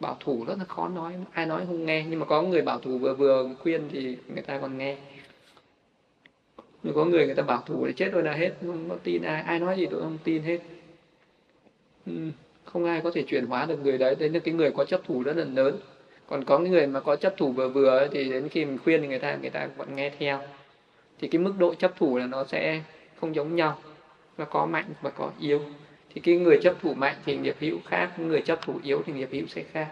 bảo thủ rất là khó nói ai nói không nghe. Nhưng mà có người bảo thủ vừa vừa khuyên thì người ta còn nghe. Nhưng có người người ta bảo thủ để chết rồi là hết không có tin ai. Ai nói gì tôi không tin hết. Ừ, không ai có thể chuyển hóa được người đấy. Đấy là cái người có chấp thủ rất là lớn. Còn có người mà có chấp thủ vừa vừa ấy, thì đến khi mình khuyên thì người ta người ta vẫn nghe theo. Thì cái mức độ chấp thủ là nó sẽ không giống nhau. Nó có mạnh và có yếu thì cái người chấp thủ mạnh thì nghiệp hữu khác, người chấp thủ yếu thì nghiệp hữu sẽ khác.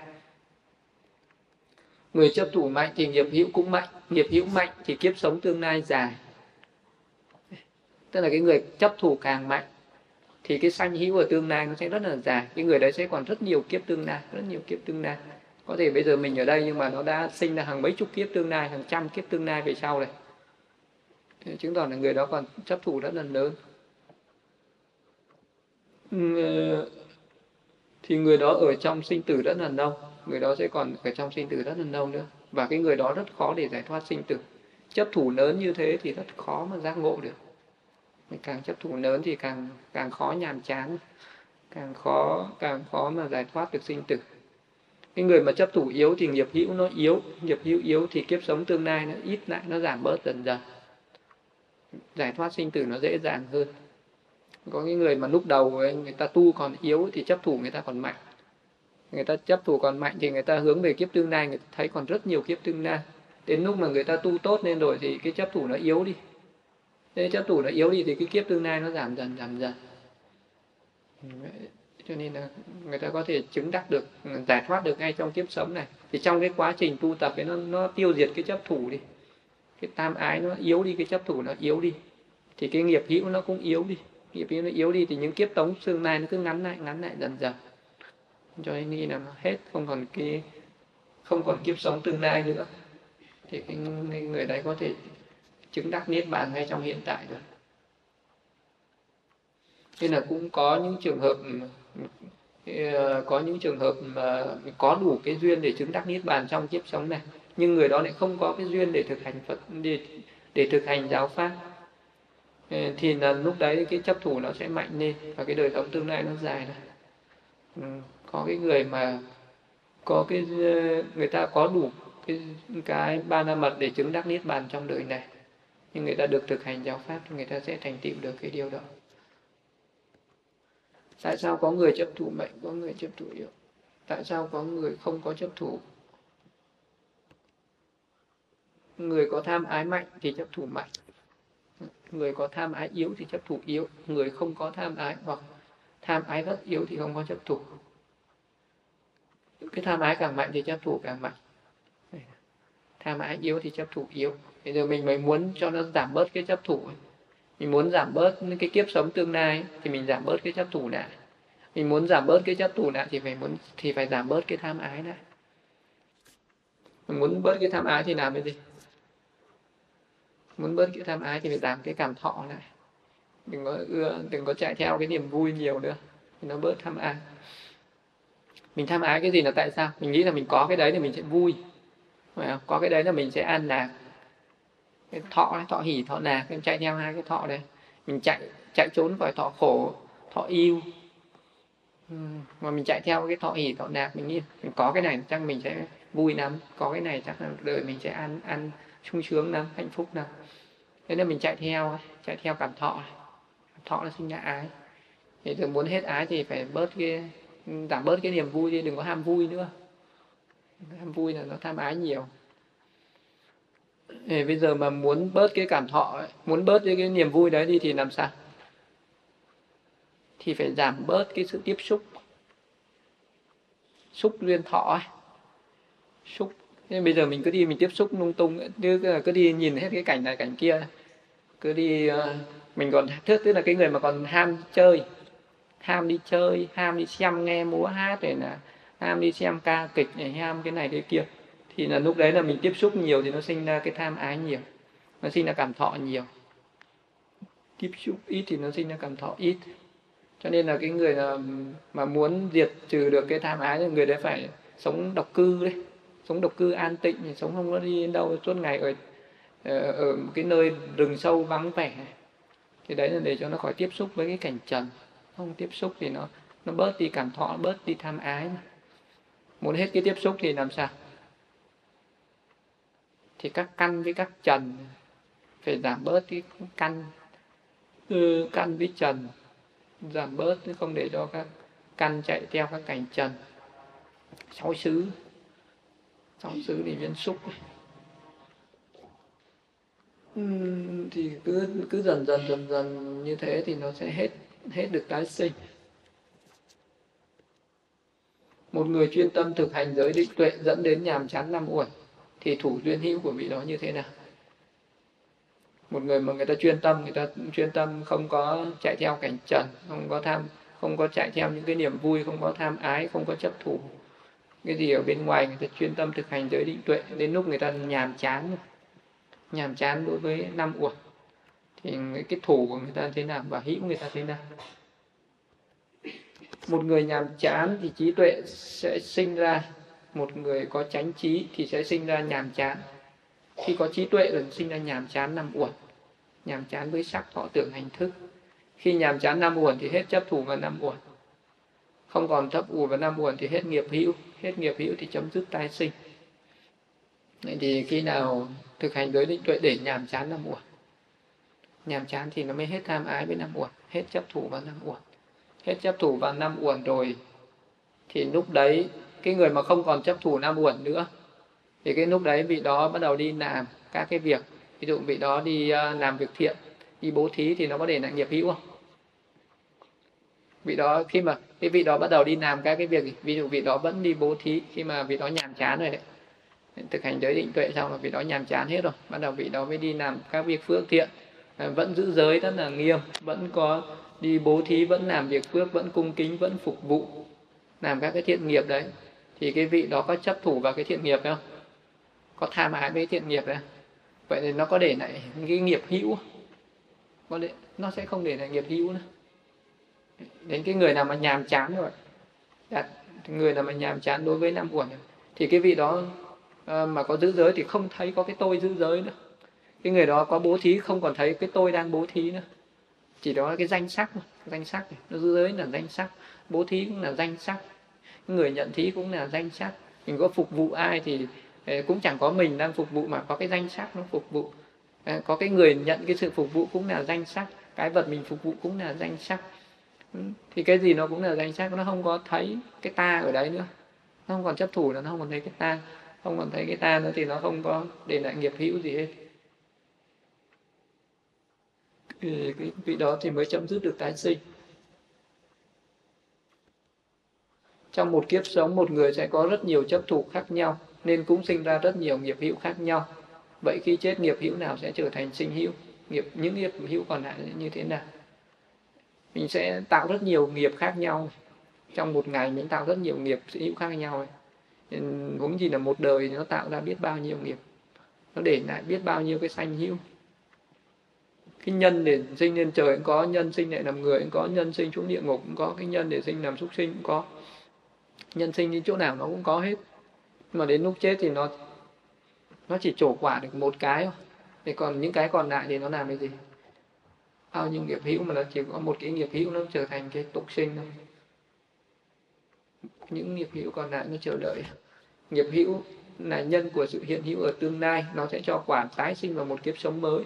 Người chấp thủ mạnh thì nghiệp hữu cũng mạnh, nghiệp hữu mạnh thì kiếp sống tương lai dài. Tức là cái người chấp thủ càng mạnh thì cái sanh hữu ở tương lai nó sẽ rất là dài. Cái người đấy sẽ còn rất nhiều kiếp tương lai, rất nhiều kiếp tương lai. Có thể bây giờ mình ở đây nhưng mà nó đã sinh ra hàng mấy chục kiếp tương lai, hàng trăm kiếp tương lai về sau này. Chứng tỏ là người đó còn chấp thủ rất là lớn. Ờ, thì người đó ở trong sinh tử rất là lâu người đó sẽ còn ở trong sinh tử rất là lâu nữa. Và cái người đó rất khó để giải thoát sinh tử. Chấp thủ lớn như thế thì rất khó mà giác ngộ được. Càng chấp thủ lớn thì càng càng khó nhàm chán. Càng khó càng khó mà giải thoát được sinh tử. Cái người mà chấp thủ yếu thì nghiệp hữu nó yếu. Nghiệp hữu yếu thì kiếp sống tương lai nó ít lại, nó giảm bớt dần dần. Giải thoát sinh tử nó dễ dàng hơn có những người mà lúc đầu người ta tu còn yếu thì chấp thủ người ta còn mạnh. Người ta chấp thủ còn mạnh thì người ta hướng về kiếp tương lai, người ta thấy còn rất nhiều kiếp tương lai. Đến lúc mà người ta tu tốt lên rồi thì cái chấp thủ nó yếu đi. Thế chấp thủ nó yếu đi thì cái kiếp tương lai nó giảm dần giảm dần. Cho nên là người ta có thể chứng đắc được, giải thoát được ngay trong kiếp sống này. Thì trong cái quá trình tu tập ấy, nó nó tiêu diệt cái chấp thủ đi. Cái tam ái nó yếu đi, cái chấp thủ nó yếu đi. Thì cái nghiệp hữu nó cũng yếu đi nghiệp nó yếu đi thì những kiếp tống xương này nó cứ ngắn lại ngắn lại dần dần. Cho nên là hết, không còn cái, không còn kiếp sống tương lai nữa. Thì cái người đấy có thể chứng đắc niết bàn ngay trong hiện tại được. Nên là cũng có những trường hợp ờ, có những trường hợp mà có đủ cái duyên để chứng đắc niết bàn trong kiếp sống này, nhưng người đó lại không có cái duyên để thực hành phật, để để thực hành giáo pháp thì là lúc đấy cái chấp thủ nó sẽ mạnh lên và cái đời sống tương lai nó dài này ừ, có cái người mà có cái người ta có đủ cái cái ba la mật để chứng đắc niết bàn trong đời này nhưng người ta được thực hành giáo pháp thì người ta sẽ thành tựu được cái điều đó. Tại sao có người chấp thủ mạnh có người chấp thủ yếu? Tại sao có người không có chấp thủ? Người có tham ái mạnh thì chấp thủ mạnh người có tham ái yếu thì chấp thủ yếu, người không có tham ái hoặc tham ái rất yếu thì không có chấp thủ. Cái tham ái càng mạnh thì chấp thủ càng mạnh. Tham ái yếu thì chấp thủ yếu. Bây giờ mình mới muốn cho nó giảm bớt cái chấp thủ mình muốn giảm bớt cái kiếp sống tương lai thì mình giảm bớt cái chấp thủ lại. Mình muốn giảm bớt cái chấp thủ lại thì phải muốn, thì phải giảm bớt cái tham ái lại. Mình muốn bớt cái tham ái thì làm cái gì? Muốn bớt cái tham ái thì phải giảm cái cảm thọ lại. Đừng có ưa, đừng có chạy theo cái niềm vui nhiều nữa. Thì nó bớt tham ái. Mình tham ái cái gì là tại sao? Mình nghĩ là mình có cái đấy thì mình sẽ vui. Phải không? có cái đấy là mình sẽ an lạc. Cái thọ thọ hỉ, thọ lạc em chạy theo hai cái thọ đấy. Mình chạy chạy trốn khỏi thọ khổ, thọ yêu. Mà mình chạy theo cái thọ hỉ, thọ lạc mình nghĩ mình có cái này chắc mình sẽ vui lắm. Có cái này chắc là đời mình sẽ ăn ăn sung sướng lắm hạnh phúc lắm. Thế nên mình chạy theo chạy theo cảm thọ. Thọ là sinh ra ái. Thì thường muốn hết ái thì phải bớt cái giảm bớt cái niềm vui đi đừng có ham vui nữa. Ham vui là nó tham ái nhiều. Thì bây giờ mà muốn bớt cái cảm thọ ấy, muốn bớt cái, cái niềm vui đấy đi thì làm sao? Thì phải giảm bớt cái sự tiếp xúc. Xúc duyên thọ ấy. xúc nên bây giờ mình cứ đi mình tiếp xúc lung tung cứ cứ đi nhìn hết cái cảnh này cảnh kia. Cứ đi ờ, mình còn thức tức là cái người mà còn ham chơi. Ham đi chơi ham đi xem nghe múa hát này là ham đi xem ca kịch này ham cái này cái kia. Thì là lúc đấy là mình tiếp xúc nhiều thì nó sinh ra cái tham ái nhiều. Nó sinh ra cảm thọ nhiều. Tiếp xúc ít thì nó sinh ra cảm thọ ít. Cho nên là cái người mà, mà muốn diệt trừ được cái tham ái thì người đấy phải sống độc cư đấy sống độc cư an tịnh, sống không có đi đâu, suốt ngày ở ờ, ở cái nơi rừng sâu vắng vẻ. Thì đấy là để cho nó khỏi tiếp xúc với cái cảnh trần. Không tiếp xúc thì nó nó bớt đi cảm thọ, bớt đi tham ái mà. muốn hết cái tiếp xúc thì làm sao? Thì các căn với các trần phải giảm bớt cái căn từ căn với trần. Giảm bớt không để cho các căn chạy theo các cảnh trần. Sáu xứ sáu xứ thì viên xúc. Thì cứ cứ dần dần dần dần như thế thì nó sẽ hết hết được tái sinh. Một người chuyên tâm thực hành giới định tuệ dẫn đến nhàm chán năm uẩn thì thủ duyên hữu của vị đó như thế nào? Một người mà người ta chuyên tâm người ta chuyên tâm không có chạy theo cảnh trần không có tham không có chạy theo những cái niềm vui không có tham ái không có chấp thủ cái gì ở bên ngoài người ta chuyên tâm thực hành giới định tuệ, đến lúc người ta nhàm chán nhàm chán đối với năm uẩn thì cái thủ của người ta thế nào và hữu người ta thế nào. Một người nhàm chán thì trí tuệ sẽ sinh ra, một người có chánh trí thì sẽ sinh ra nhàm chán. Khi có trí tuệ rồi sinh ra nhàm chán năm uẩn nhàm chán với sắc, thọ tưởng, hành thức. Khi nhàm chán năm uẩn thì hết chấp thủ và năm uẩn không còn thấp ủ và năm uẩn thì hết nghiệp hữu hết nghiệp hữu thì chấm dứt tái sinh. Vậy thì khi nào thực hành giới định tuệ để nhàm chán năm uẩn nhàm chán thì nó mới hết tham ái với năm uẩn, hết chấp thủ vào năm uẩn. Hết chấp thủ vào năm uẩn rồi thì lúc đấy cái người mà không còn chấp thủ năm uẩn nữa, thì cái lúc đấy vị đó bắt đầu đi làm các cái việc. Ví dụ vị đó đi à, làm việc thiện, đi bố thí thì nó có để lại nghiệp hữu không? Vị đó khi mà cái vị đó bắt đầu đi làm các cái việc ví dụ vị đó vẫn đi bố thí khi mà vị đó nhàm chán rồi đấy. Thực hành giới định tuệ xong là vị đó nhàm chán hết rồi. Bắt đầu vị đó mới đi làm các việc phước thiện. À, vẫn giữ giới rất là nghiêm vẫn có đi bố thí vẫn làm việc phước vẫn cung kính vẫn phục vụ làm các cái thiện nghiệp đấy. Thì cái vị đó có chấp thủ vào cái thiện nghiệp không? Có tham ái với thiện nghiệp đấy vậy thì nó có để lại cái nghiệp hữu có để, nó sẽ không để lại nghiệp hữu nữa đến cái người nào mà nhàm chán rồi. Đặt, người nào mà nhàm chán đối với năm uẩn thì cái vị đó uh, mà có giữ giới thì không thấy có cái tôi giữ giới nữa. Cái người đó có bố thí không còn thấy cái tôi đang bố thí nữa. Chỉ đó là cái danh sắc danh sắc nó giữ giới là danh sắc bố thí cũng là danh sắc người nhận thí cũng là danh sắc. Mình có phục vụ ai thì ờ, cũng chẳng có mình đang phục vụ mà có cái danh sắc nó phục vụ. Ờ, có cái người nhận cái sự phục vụ cũng là danh sắc cái vật mình phục vụ cũng là danh sắc. Ừ. thì cái gì nó cũng là danh sắc nó không có thấy cái ta ở đấy nữa. Nó không còn chấp thủ nữa, nó không còn thấy cái ta. Không còn thấy cái ta nữa thì nó không có để lại nghiệp hữu gì hết. Thì cái vị đó thì mới chấm dứt được tái sinh. Trong một kiếp sống, một người sẽ có rất nhiều chấp thủ khác nhau, nên cũng sinh ra rất nhiều nghiệp hữu khác nhau. Vậy khi chết, nghiệp hữu nào sẽ trở thành sinh hữu? Nghiệp, những nghiệp hữu còn lại như thế nào? Mình sẽ tạo rất nhiều nghiệp khác nhau. Trong một ngày mình tạo rất nhiều nghiệp hữu khác nhau. Huống gì là một đời nó tạo ra biết bao nhiêu nghiệp. Nó để lại biết bao nhiêu cái sanh hữu. Cái nhân để sinh lên trời cũng có, nhân sinh lại làm người cũng có, nhân sinh xuống địa ngục cũng có, cái nhân để sinh làm súc sinh cũng có. Nhân sinh đi chỗ nào nó cũng có hết. Mà đến lúc chết thì nó nó chỉ trổ quả được một cái thôi. Thì còn những cái còn lại thì nó làm cái gì? Bao nhiêu nghiệp hữu mà nó chỉ có một cái nghiệp hữu nó trở thành cái tục sinh thôi. Những nghiệp hữu còn lại nó chờ đợi. Nghiệp hữu là nhân của sự hiện hữu ở tương lai, nó sẽ cho quả tái sinh vào một kiếp sống mới.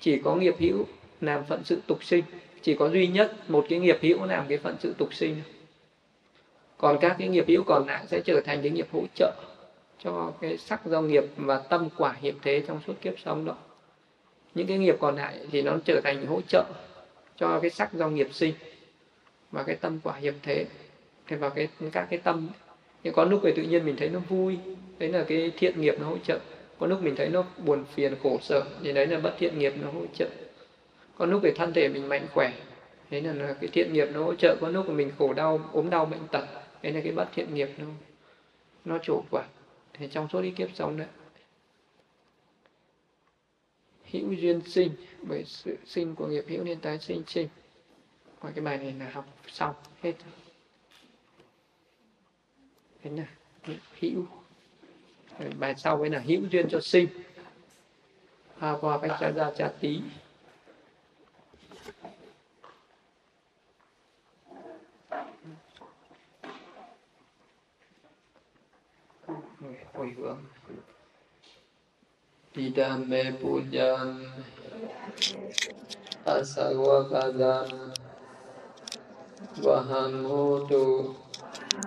Chỉ có nghiệp hữu làm phận sự tục sinh, chỉ có duy nhất một cái nghiệp hữu làm cái phận sự tục sinh. Còn các cái nghiệp hữu còn lại sẽ trở thành cái nghiệp hỗ trợ cho cái sắc do nghiệp và tâm quả hiện thế trong suốt kiếp sống đó những cái nghiệp còn lại thì nó trở thành hỗ trợ cho cái sắc do nghiệp sinh và cái tâm quả hiệp thế. Thì vào cái các cái tâm nhưng có lúc về tự nhiên mình thấy nó vui đấy là cái thiện nghiệp nó hỗ trợ. Có lúc mình thấy nó buồn phiền khổ sở thì đấy là bất thiện nghiệp nó hỗ trợ. Có lúc về thân thể mình mạnh khỏe đấy là, là cái thiện nghiệp nó hỗ trợ. Có lúc của mình khổ đau ốm đau bệnh tật đấy là cái bất thiện nghiệp nó nó trổ quả. Thì trong suốt cái kiếp sống đấy hữu duyên sinh bởi sự sinh của nghiệp hữu nên tái sinh sinh và cái bài này là học xong hết. Thế là hữu. Bài sau ấy là hữu duyên cho sinh. À, và cách cha ra cha tí hồi hướng. Idam pujan asal wakadam bahan hutu